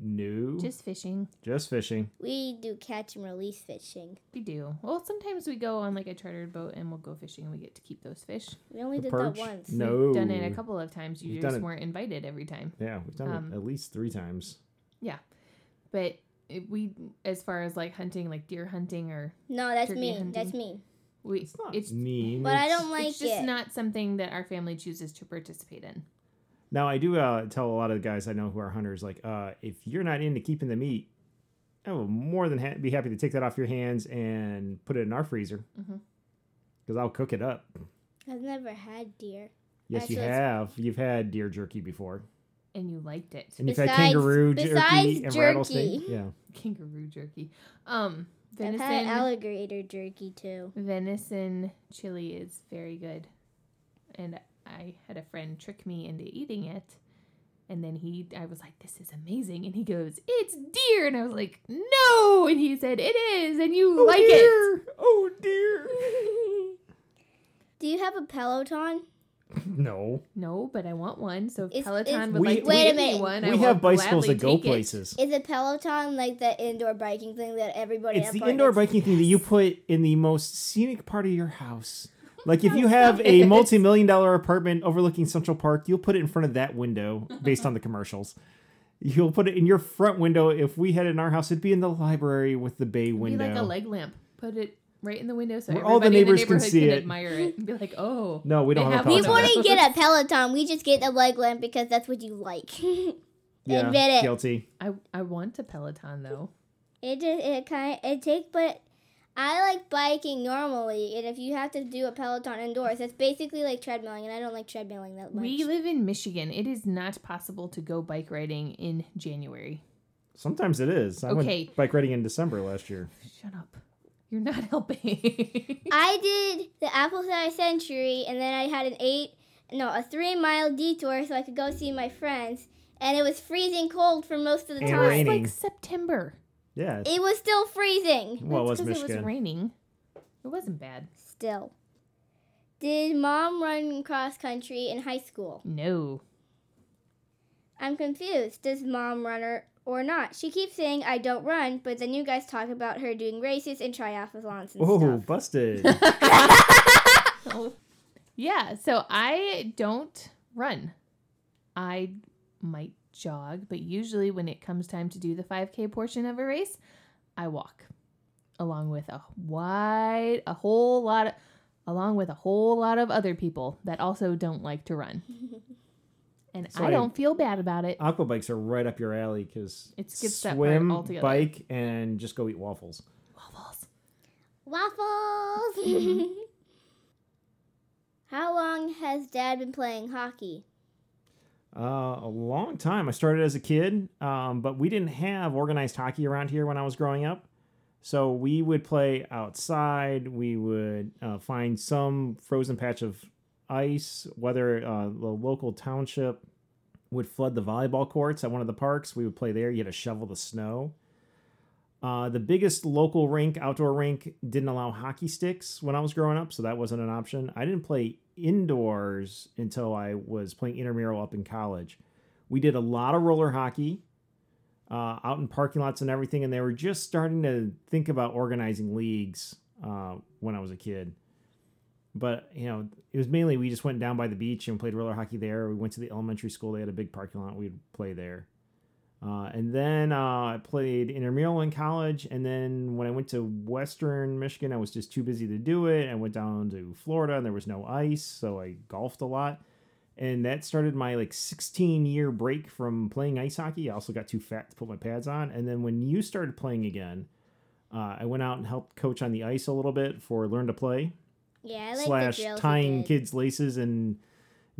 No, just Just fishing. just fishing. We do catch and release fishing. We do. Well, sometimes we go on like a chartered boat and we'll go fishing and we get to keep those fish. We only The did perch? that once. No. We've done it a couple of times. You We've just weren't invited every time. Yeah, we've done Um, it at least three times. Yeah, but it, we, as far as like hunting, like deer hunting, or No, that's Turkey me. hunting. That's me. we, It's not it's mean. But I don't like it's just it. not something that our family chooses to participate in. Now I do uh, tell a lot of the guys I know who are hunters, like, uh, if you're not into keeping the meat, I will more than ha- be happy to take that off your hands and put it in our freezer Mhm. because I'll cook it up. I've never had deer. Yes, you Actually, it's- have. You've had deer jerky before, And you liked it. and you've had Besides- kangaroo jerky and jerky. rattlesnake. Yeah, Kangaroo jerky. Um, I've venison. had alligator jerky too. venison chili is very good. And I had a friend trick me into eating it. And then he, I was like, this is amazing. And he goes, it's deer. And I was like, no. And he said, it is. And you like it. Oh dear. Do you have a Peloton? No, No, but I want one. So if It's- Peloton it's- would We- like to Wait a give me minute. one, I we will have bicycles gladly that go take it. places. Is a Peloton like the indoor biking thing that everybody? It's in the apartments- indoor biking thing that you put in the most scenic part of your house. Like if you have a it. multi-million dollar apartment overlooking Central Park, you'll put it in front of that window based on the commercials. You'll put it in your front window. If we had it in our house, it'd be in the library with the bay Be window. like a leg lamp. Put it right in the window so all the everybody in neighbors the can see can it. admire it and be like, oh. no, we don't have, have a We one Peloton. of wouldn't get a Peloton. We just get a leg lamp because that's what you like. Yeah, Admit it. guilty. I, I want a Peloton though. It just it kind of, it takes, but I like biking normally, and if you have to do a Peloton indoors, it's basically like treadmilling, and I don't like treadmilling that much. We live in Michigan. It is not possible to go bike riding in January. Sometimes it is. I Okay. went bike riding in December last year. Shut up. You're not helping. I did the Apple Cider Century, and then I had an eight, no, a three mile detour so I could go see my friends, and it was freezing cold for most of the And time. raining. It's like September. Yeah. It was still freezing. Well, it was That's 'cause It was raining. It wasn't bad. Still. Did mom run cross country in high school? No. I'm confused. Does mom run or, or not? She keeps saying I don't run, but then you guys talk about her doing races and triathlons and stuff. Oh, stuff. busted. Oh. Yeah, so I don't run. I might jog, but usually when it comes time to do the 5K portion of a race, I walk along with a wide, a whole lot of, along with a whole lot of other people that also don't like to run. And So I I- don't feel bad about it. Aqua bikes are right up your alley because It skips that part swim, altogether. bike, and just go eat waffles. Waffles. Waffles! How long has dad been playing hockey? Uh, a long time. I started as a kid, um, but we didn't have organized hockey around here when I was growing up. So we would play outside. We would uh, find some frozen patch of ice, whether uh, the local township would flood the volleyball courts at one of the parks. We would play there. You had to shovel the snow. Uh, the biggest local rink, outdoor rink, didn't allow hockey sticks when I was growing up, so that wasn't an option. I didn't play indoors until I was playing intramural up in college. We did a lot of roller hockey uh, out in parking lots and everything, and they were just starting to think about organizing leagues uh, when I was a kid. But you know, it was mainly we just went down by the beach and played roller hockey there. We went to the elementary school; they had a big parking lot. We'd play there. Uh, and then uh, I played intramural in college. And then when I went to Western Michigan, I was just too busy to do it. I went down to Florida and there was no ice, so I golfed a lot. And that started my like 16 year break from playing ice hockey. I also got too fat to put my pads on. And then when you started playing again, uh, I went out and helped coach on the ice a little bit for Learn to Play Yeah, I like slash the drills. he tying kids' laces and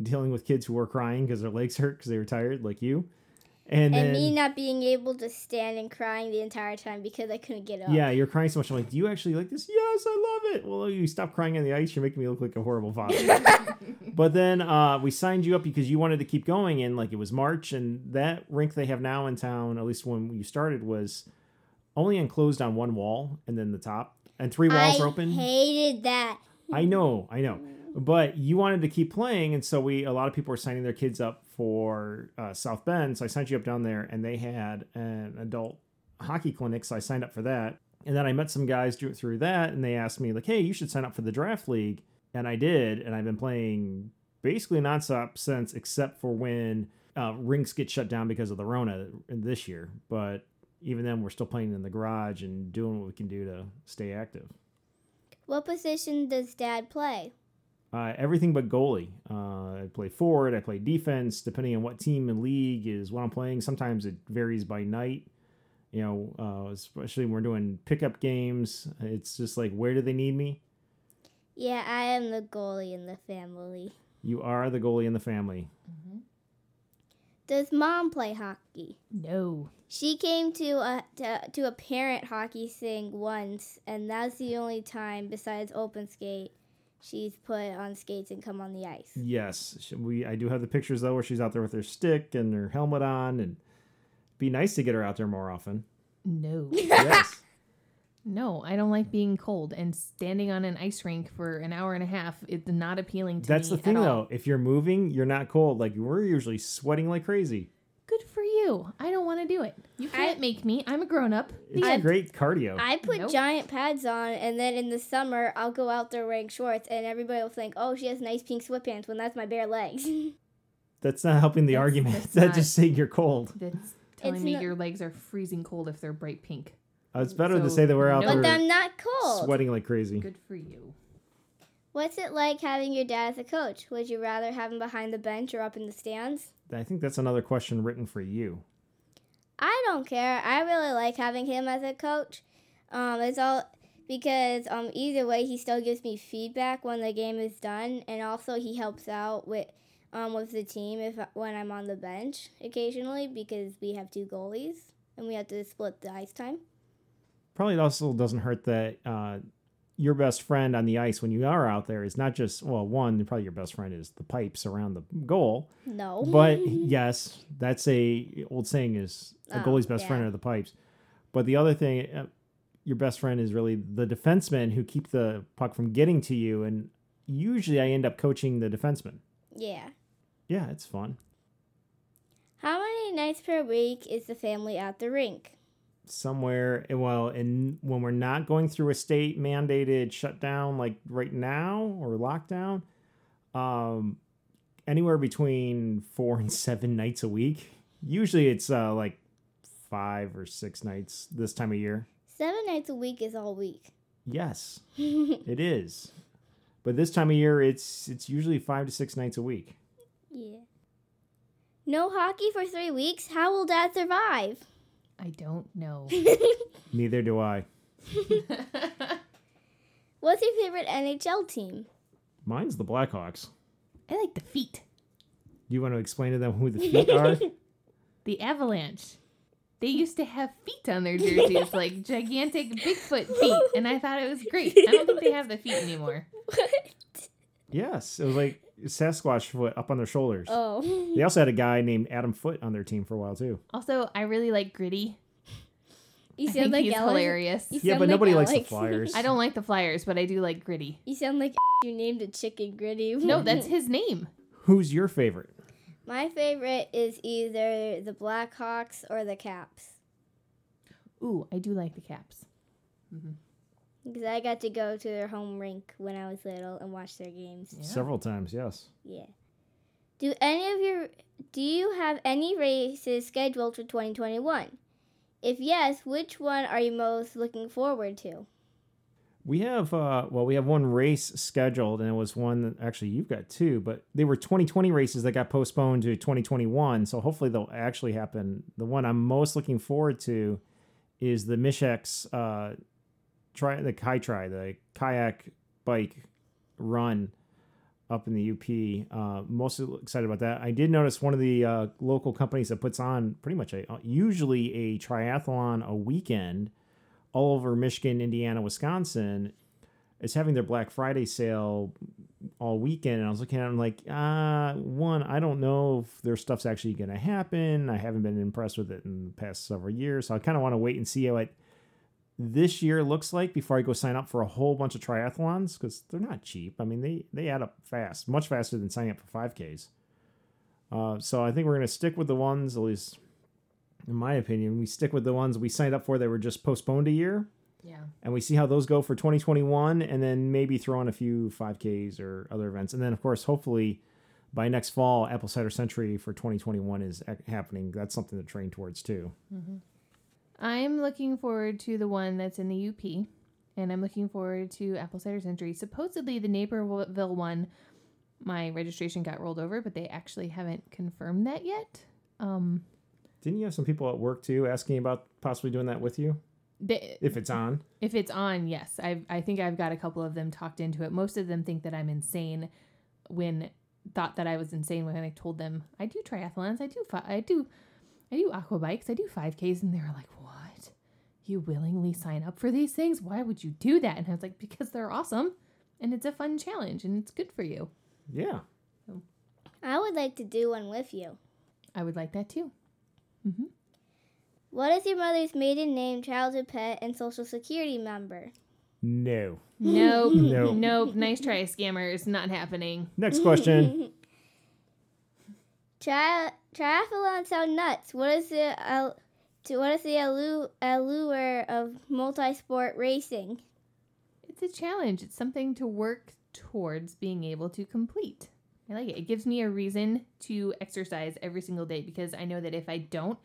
dealing with kids who were crying because their legs hurt because they were tired, like you. And, And then, me not being able to stand and crying the entire time because I couldn't get up. yeah, you're crying so much. I'm like, do you actually like this? Yes, I love it. Well, you stop crying on the ice. You're making me look like a horrible father. but then uh, we signed you up because you wanted to keep going, and like it was March, and that rink they have now in town, at least when you started, was only enclosed on one wall and then the top, and three walls I are open. hated that. I know, I know. But you wanted to keep playing, and so we a lot of people were signing their kids up for uh, South Bend. So I signed you up down there, and they had an adult hockey clinic. So I signed up for that, and then I met some guys through that, and they asked me like, "Hey, you should sign up for the draft league," and I did, and I've been playing basically nonstop since, except for when uh, rinks get shut down because of the Rona this year, but even then, we're still playing in the garage and doing what we can do to stay active. What position does Dad play? Uh, everything but goalie. Uh, I play forward. I play defense. Depending on what team and league is what I'm playing. Sometimes it varies by night. You know, uh, especially when we're doing pickup games. It's just like, where do they need me? Yeah, I am the goalie in the family. You are the goalie in the family. Does Mom play hockey? No. She came to a to, to a parent hockey thing once, and that's the only time besides open skate she's put on skates and come on the ice. Yes, we. I do have the pictures though, where she's out there with her stick and her helmet on, and be nice to get her out there more often. No. Yes. No, I don't like being cold and standing on an ice rink for an hour and a half. It's not appealing to That's me. That's the thing at all. though. If you're moving, you're not cold. Like we're usually sweating like crazy. Good for you. I don't want to do it. You can't make me. I'm a grown up. It's I- great cardio. I put Nope. giant pads on, and then in the summer I'll go out there wearing shorts, and everybody will think, "Oh, she has nice pink sweatpants," when that's my bare legs. that's not helping the That's- argument. that's That's not- just saying you're cold. That's telling It's me not- your legs are freezing cold if they're bright pink. Uh, it's better to say that we're out no. but there I'm not cold. sweating like crazy. Good for you. What's it like having your dad as a coach? Would you rather have him behind the bench or up in the stands? I think that's another question written for you. I don't care. I really like having him as a coach. Um, it's all because um either way he still gives me feedback when the game is done, and also he helps out with um with the team if when I'm on the bench occasionally because we have two goalies and we have to split the ice time. Probably it also doesn't hurt that uh, your best friend on the ice when you are out there is not just well, one probably your best friend is the pipes around the goal, No, but yes, that's a old saying is a Oh, goalie's best yeah. friend are the pipes. But the other thing, uh, your best friend is really the defensemen who keep the puck from getting to you, and usually I end up coaching the defenseman. yeah. Yeah, it's fun. How many nights per week is the family at the rink? Somewhere eh, well and when we're not going through a state mandated shutdown like right now or lockdown um anywhere between four and seven nights a week usually it's uh like five or six nights this time of year Seven nights a week is all week. yes it is but this time of year it's it's usually five to six nights a week Yeah. No hockey for three weeks? How will dad survive? I don't know. neither do i What's your favorite NHL team? mine's the blackhawks I like the feet. you want to explain to them who the feet are The Avalanche. They used to have feet on their jerseys, like gigantic Bigfoot feet, and I thought it was great. I don't think they have the feet anymore. What? Yes it was like sasquatch foot up on their shoulders Oh. They also had a guy named Adam Foote on their team for a while too. Also, I really like Gritty. You I sound think like he's Alex. hilarious. You Yeah, sound but like nobody likes the Flyers. I don't like the Flyers, but I do like Gritty. You sound like you named a chicken gritty. No, that's his name. Who's your favorite? My favorite is either the Blackhawks or the Caps. Ooh, I do like the Caps. Mm-hmm. Because I got to go to their home rink when I was little and watch their games. Yeah. Several times, yes. Yeah. Do any of your do you have any races scheduled for 2021? If yes, which one are you most looking forward to? We have uh well, we have one race scheduled and it was one that actually you've got two, but they were 2020 races that got postponed to 2021, so hopefully they'll actually happen. The one I'm most looking forward to is the Mishex uh try the Kai Try, the kayak bike run up in the UP. Uh, most excited about that. I did notice one of the uh, local companies that puts on pretty much a usually a triathlon a weekend all over Michigan, Indiana, Wisconsin is having their Black Friday sale all weekend. And I was looking at I'm like, uh, one, I don't know if their stuff's actually going to happen. I haven't been impressed with it in the past several years. So I kind of want to wait and see how it this year looks like before I go sign up for a whole bunch of triathlons because they're not cheap. I mean, they, they add up fast, much faster than signing up for 5Ks. Uh, so I think we're going to stick with the ones, at least in my opinion, we stick with the ones we signed up for that were just postponed a year Yeah. and we see how those go for 2021 and then maybe throw in a few 5ks or other events and then of course hopefully by next fall, Apple Cider Century for 2021 is happening. That's something to train towards too. I'm looking forward to the one that's in the UP, and I'm looking forward to Apple Cider Century. Supposedly, the Naperville one, my registration got rolled over, but they actually haven't confirmed that yet. Um, Didn't you have some people at work too asking about possibly doing that with you they, if it's on? if it's on, yes, I I think I've got a couple of them talked into it. Most of them think that I'm insane. When thought that I was insane when I told them I do triathlons, I do I do I do aqua bikes, I do 5Ks, and they were like, "What? You willingly sign up for these things? Why would you do that?" And I was like, "Because they're awesome, and it's a fun challenge, and it's good for you." Yeah. I would like to do one with you. I would like that too. What is your mother's maiden name, childhood pet, and social security number? No. Nope, Nope. nope. Nice try, scammers. Not happening. Next question. Tri- triathlon sound nuts. What is the uh, to what is the allu- allure of multi-sport racing? It's a challenge. It's something to work towards being able to complete. I like it. It gives me a reason to exercise every single day because I know that if I don't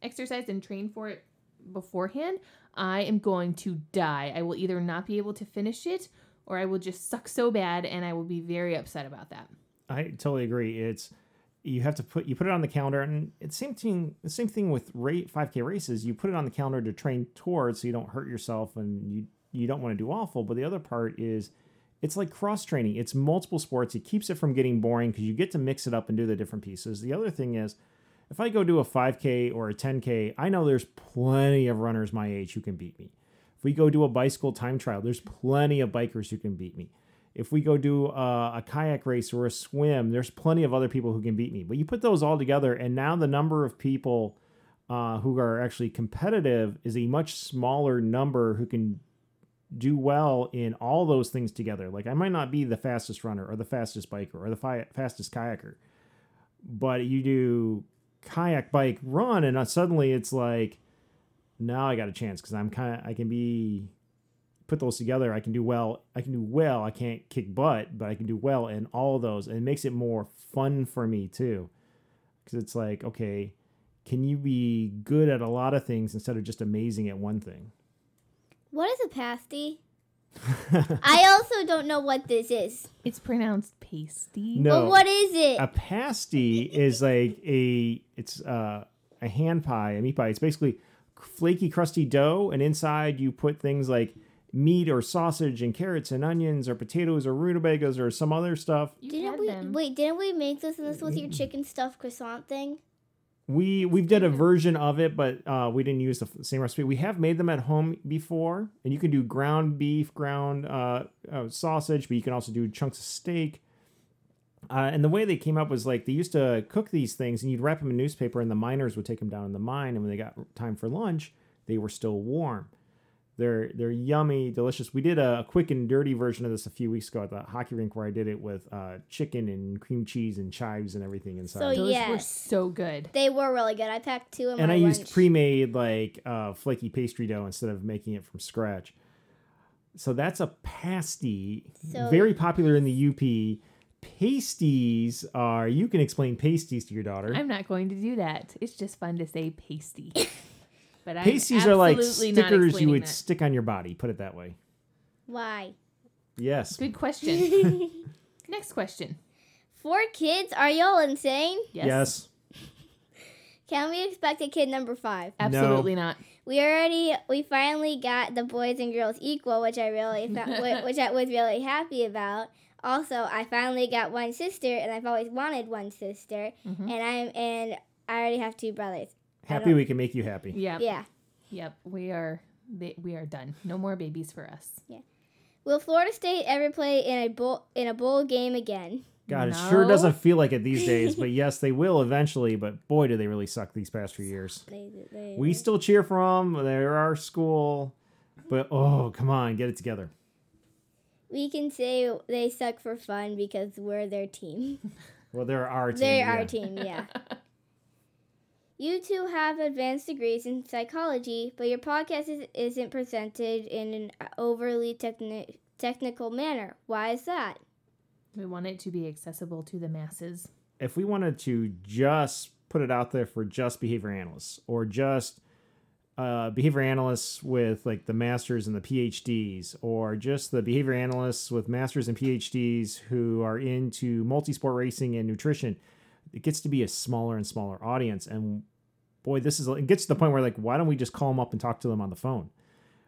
exercise and train for it beforehand, I am going to die. I will either not be able to finish it or I will just suck so bad and I will be very upset about that. I totally agree. It's you have to put you put it on the calendar, and it's same thing. The same thing with rate 5K races. You put it on the calendar to train towards, so you don't hurt yourself, and you you don't want to do awful. But the other part is, it's like cross training. It's multiple sports. It keeps it from getting boring because you get to mix it up and do the different pieces. The other thing is, if I go do a 5K or a 10K, I know there's plenty of runners my age who can beat me. If we go do a bicycle time trial, there's plenty of bikers who can beat me. If we go do a, a kayak race or a swim, there's plenty of other people who can beat me. But you put those all together, and now the number of people uh, who are actually competitive is a much smaller number who can do well in all those things together. Like I might not be the fastest runner or the fastest biker or the fi- fastest kayaker, but you do kayak, bike, run, and uh, suddenly it's like now I got a chance because I'm kind of I can be put those together. I can do well. I can do well. I can't kick butt, but I can do well in all of those, and it makes it more fun for me too. Because it's like, okay, can you be good at a lot of things instead of just amazing at one thing? What is a pasty? I also don't know what this is. It's pronounced pasty. No. But what is it? a pasty is like a it's uh, a hand pie, a meat pie. It's basically flaky, crusty dough, and inside you put things like meat or sausage and carrots and onions or potatoes or rutabagas or some other stuff. You didn't we them. wait? Didn't we make this this with your chicken stuffed croissant thing? We we've done a version of it, but uh, we didn't use the same recipe. We have made them at home before, and you can do ground beef, ground uh, uh, sausage, but you can also do chunks of steak. Uh, and the way they came up was like they used to cook these things, and you'd wrap them in newspaper, and the miners would take them down in the mine, and when they got time for lunch, they were still warm. They're they're yummy, delicious. We did a quick and dirty version of this a few weeks ago at the hockey rink where I did it with uh, chicken and cream cheese and chives and everything inside. So Those were yes, so good. they were really good. I packed two in and my I used pre-made like uh, flaky pastry dough instead of making it from scratch. So that's a pasty, So- very popular in the UP. Pasties are you can explain pasties to your daughter. I'm not going to do that. It's just fun to say pasty. But I'm pasties are like stickers you would that. stick on your body. Put it that way. Why? Yes. Good question. Next question. Four kids? Are y'all insane? Yes. Yes. Can we expect a kid number five? Absolutely not. We already, we finally got the boys and girls equal, which I really, fa- which I was really happy about. Also, I finally got one sister, and I've always wanted one sister, Mhm. and I'm and I already have two brothers. I Happy we can make you happy. Yep. Yeah. Yep. We are. We are done. No more babies for us. Yeah. Will Florida State ever play in a bowl in a bowl game again? God, it sure doesn't feel like it these days, but yes, they will eventually. But boy, do they really suck these past few years. They, they, We still cheer for them. They're our school, but oh, come on, get it together. we can say they suck for fun because we're their team. Well, they're our team. They're yeah. our team, yeah. You two have advanced degrees in psychology, but your podcast is, isn't presented in an overly techni- technical manner. Why is that? We want it to be accessible to the masses. if we wanted to just put it out there for just behavior analysts or just uh, behavior analysts with like the masters and the PhDs, or just the behavior analysts with masters and PhDs who are into multi-sport racing and nutrition, it gets to be a smaller and smaller audience. And boy, this is it gets to the point where like, why don't we just call them up and talk to them on the phone?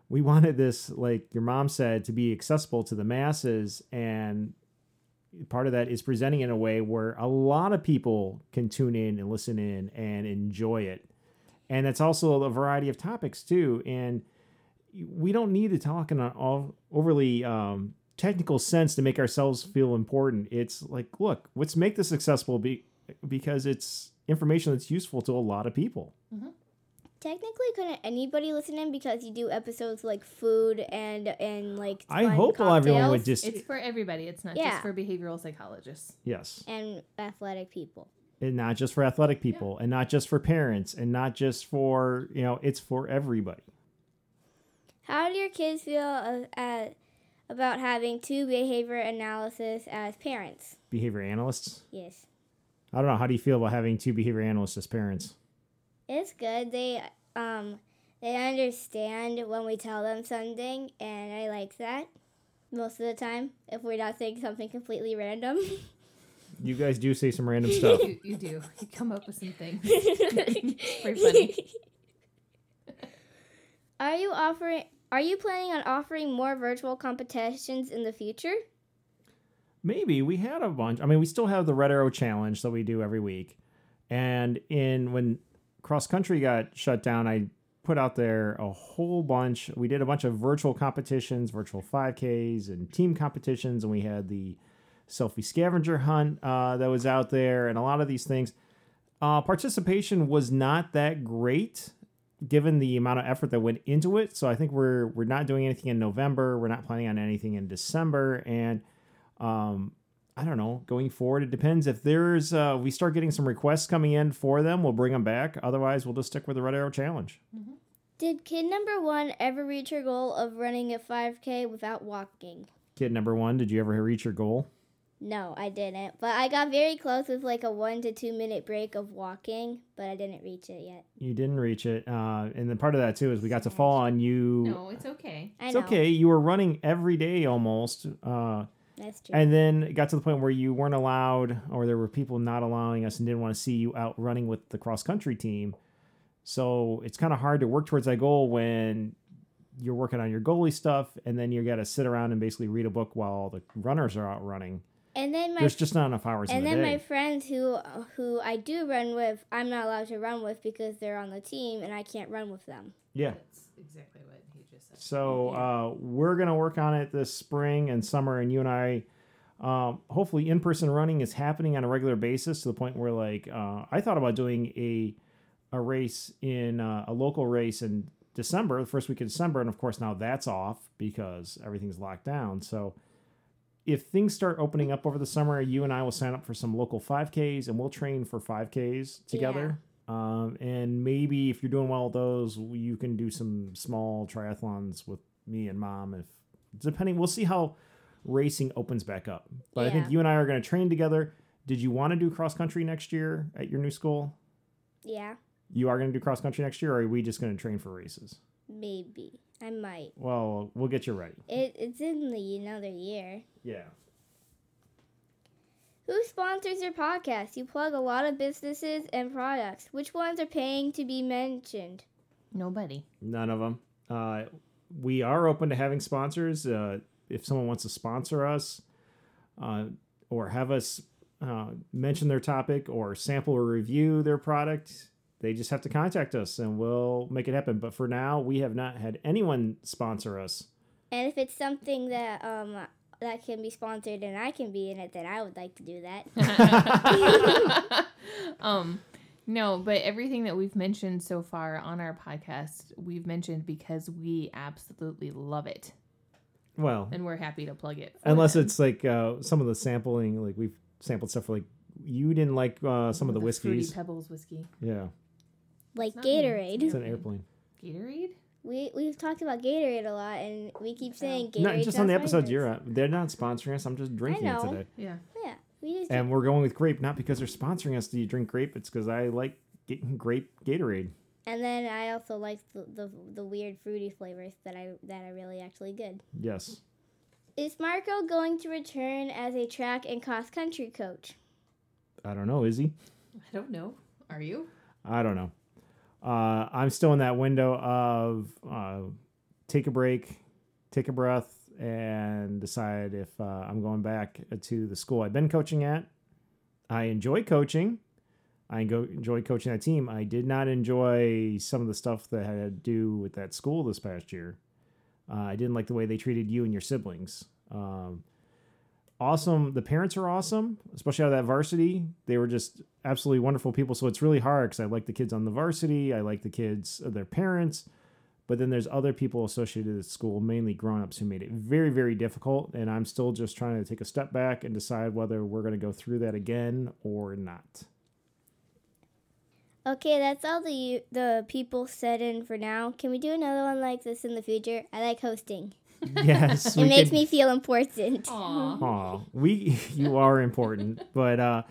We wanted this, like your mom said, to be accessible to the masses and part of that is presenting in a way where a lot of people can tune in and listen in and enjoy it. And it's also a variety of topics too. And we don't need to talk in an overly um, technical sense to make ourselves feel important. It's like, look, let's make this accessible be- because it's information that's useful to a lot of people. Technically, couldn't anybody listen in because you do episodes like food and and like I fun hope everyone would just It's for everybody. It's not Yeah. just for behavioral psychologists. yes, and athletic people. and not just for athletic people, and not just for parents, and not just for you know, it's for everybody. How do your kids feel uh, uh, about having two behavior analysis as parents? Behavior analysts. Yes, I don't know. How do you feel about having two behavior analysts as parents? it's good. They um they understand when we tell them something, and I like that most of the time. If we're not saying something completely random. You guys do say some random stuff. You, you do. You come up with some things. Pretty funny. Are you offering? Are you planning on offering more virtual competitions in the future? Maybe we had a bunch. I mean, we still have the Red Arrow Challenge that we do every week. And in when cross country got shut down, I put out there a whole bunch. We did a bunch of virtual competitions, virtual 5Ks, and team competitions, and we had the selfie scavenger hunt uh, that was out there, and a lot of these things. Uh, participation was not that great given the amount of effort that went into it. So I think we're we're not doing anything in November. We're not planning on anything in December, and um, I don't know. Going forward, it depends. If there's uh, we start getting some requests coming in for them, we'll bring them back. Otherwise, we'll just stick with the Red Arrow Challenge. Did kid number one ever reach her goal of running a 5K without walking? Kid number one, did you ever reach your goal? No, I didn't. But I got very close with like a one to two minute break of walking, but I didn't reach it yet. You didn't reach it, uh, and then part of that too is we got to fall on you. No, it's okay. I It's know. okay. You were running every day almost. Uh, That's true. And then it got to the point where you weren't allowed, or there were people not allowing us and didn't want to see you out running with the cross country team. So it's kind of hard to work towards that goal when you're working on your goalie stuff, and then you got to sit around and basically read a book while the runners are out running. and then my There's just not enough hours and in the then day. my friends who who I do run with, I'm not allowed to run with because they're on the team and I can't run with them. yeah. That's exactly what So uh, we're gonna work on it this spring and summer, and you and I, um, hopefully, in-person running is happening on a regular basis to the point where, like, uh, I thought about doing a a race in uh, a local race in December, the first week of December, and of course now that's off because everything's locked down. So if things start opening up over the summer, you and I will sign up for some local 5Ks and we'll train for 5Ks together. Um, and maybe if you're doing well with those, you can do some small triathlons with me and mom. If depending, we'll see how racing opens back up. But I think you and I are going to train together. Did you want to do cross country next year at your new school? Yeah, You are going to do cross country next year, or are we just going to train for races? maybe I might. Well, we'll get you ready. It it's in the another year. Yeah. Who sponsors your podcast? You plug a lot of businesses and products. Which ones are paying to be mentioned? Nobody. None of them. Uh, we are open to having sponsors. Uh, if someone wants to sponsor us uh, or have us uh, mention their topic or sample or review their product, they just have to contact us and we'll make it happen. But for now, we have not had anyone sponsor us. And if it's something that um that can be sponsored and I can be in it, then I would like to do that. um, no, but everything that we've mentioned so far on our podcast, we've mentioned because we absolutely love it Well, and we're happy to plug it. unless them. it's like uh, some of the sampling, like we've sampled stuff for like you didn't like uh, some of the Fruity whiskeys. Pebbles whiskey. Yeah, like not me. Gatorade. it's an airplane. Gatorade? We we've talked about Gatorade a lot, and we keep saying Gatorade. Not just on the episodes you're at. They're not sponsoring us. I'm just drinking it know. today. Yeah. Yeah, we just And we're going with grape, not because they're sponsoring us to drink grape. It's because I like getting grape Gatorade. And then I also like the, the the weird fruity flavors that I that are really actually good. Yes. Is Marco going to return as a track and cross country coach? I don't know. Is he? I don't know. Are you? I don't know. Uh, I'm still in that window of uh, take a break, take a breath, and decide if uh, I'm going back to the school I've been coaching at. I enjoy coaching. I enjoy coaching that team. I did not enjoy some of the stuff that had to do with that school this past year. Uh, I didn't like the way they treated you and your siblings. Um, awesome. The parents are awesome, especially out of that varsity. They were just absolutely wonderful people. So it's really hard because I like the kids on the varsity. I like the kids, uh, their parents. But then there's other people associated with school, mainly grown-ups, who made it very, very difficult. And I'm still just trying to take a step back and decide whether we're going to go through that again or not. Okay, that's all the the people said in for now. Can we do another one like this in the future? I like hosting. Yes, It makes could- me feel important. Aw. Aw, we you are important, but uh,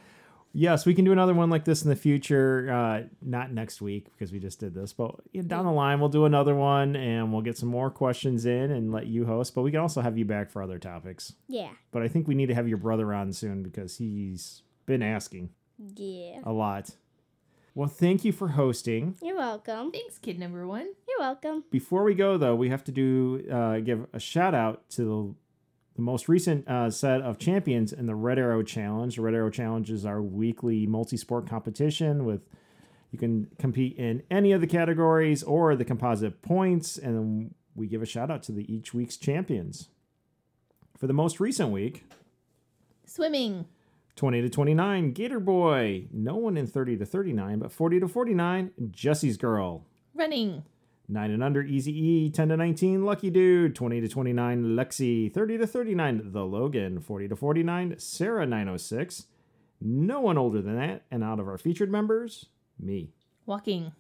yes, we can do another one like this in the future. Uh, not next week because we just did this, but down the line we'll do another one and we'll get some more questions in and let you host. But we can also have you back for other topics. Yeah, But I think we need to have your brother on soon because he's been asking yeah. a lot. Well, thank you for hosting. You're welcome. Thanks, kid number one. You're welcome. Before we go, though, we have to do uh, give a shout out to the, the most recent uh, set of champions in the Red Arrow Challenge. The Red Arrow Challenge is our weekly multi-sport competition with you can compete in any of the categories or the composite points, and then we give a shout out to the each week's champions. For the most recent week, Swimming. 20 to 29, Gator Boy. No one in 30 to 39, but 40 to 49, Jesse's Girl. Running. 9 and under, Easy E. 10 to 19, Lucky Dude. 20 to 29, Lexi. 30 to 39, The Logan. 40 to 49, Sarah 906. No one older than that. And out of our featured members, me. Walking.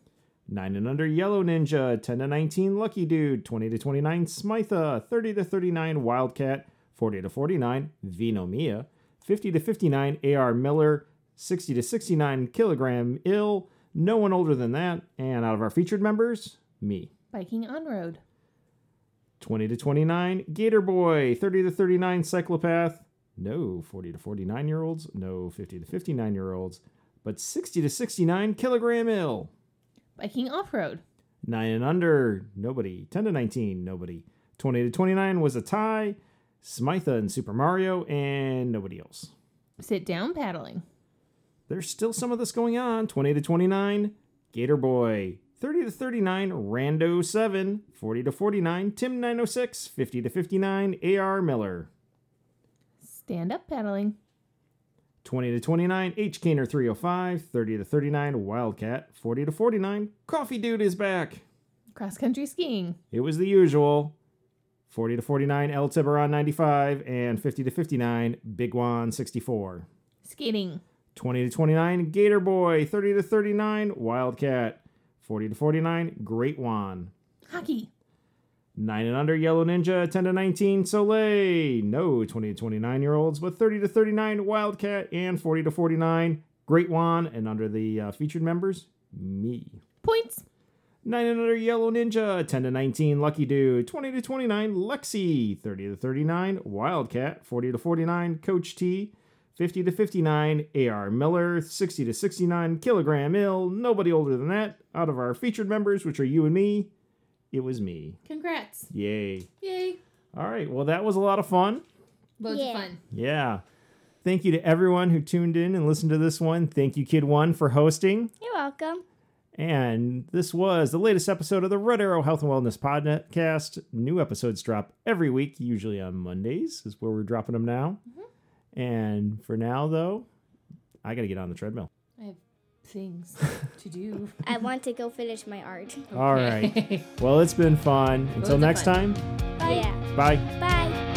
9 and under, Yellow Ninja. 10 to 19, Lucky Dude. 20 to 29, Smitha. 30 to 39, Wildcat. 40 to 49, Vino Mia. 50 to 59, AR Miller. 60 to 69, Kilogram Ill. No one older than that. And out of our featured members, me. Biking on road. 20 to 29, Gator Boy. 30 to 39, Cyclopath. No 40 to 49 year olds. No 50 to 59 year olds. But 60 to 69, Kilogram Ill. Biking off road. 9 and under, nobody. 10 to 19, nobody. 20 to 29 was a tie. Smitha and Super Mario, and nobody else. Sit down paddling. There's still some of this going on. 20 to 29, Gator Boy. 30 to 39, Rando 7. 40 to 49, Tim 906. 50 to 59, AR Miller. Stand up paddling. 20 to 29, H. Kaner 305. 30 to 39, Wildcat. 40 to 49, Coffee Dude is back. Cross country skiing. It was the usual. 40 to 49, El Tiburon 95. And 50 to 59, Big Juan 64. Skating. 20 to 29, Gator Boy. 30 to 39, Wildcat. 40 to 49, Great Juan. Hockey. 9 and under, Yellow Ninja. 10 to 19, Soleil. No 20 to 29 year olds, but 30 to 39, Wildcat. And 40 to 49, Great Juan. And under the uh, featured members, me. Points. 9 and under Yellow Ninja, 10 to 19 Lucky Dude, 20 to 29 Lexi, 30 to 39 Wildcat, 40 to 49 Coach T, 50 to 59 AR Miller, 60 to 69 Kilogram Ill, nobody older than that. Out of our featured members, which are you and me, it was me. Congrats. Yay. Yay. All right, well, that was a lot of fun. Loads Yeah. of fun. Yeah. Thank you to everyone who tuned in and listened to this one. Thank you, Kid One, for hosting. You're welcome. And this was the latest episode of the Red Arrow Health and Wellness Podcast. New episodes drop every week, usually on Mondays, is where we're dropping them now. Mm-hmm. And for now, though, I got to get on the treadmill. I have things to do. I want to go finish my art. All right. Okay. Well, it's been fun. Until next fun. time, Yeah. bye. Bye.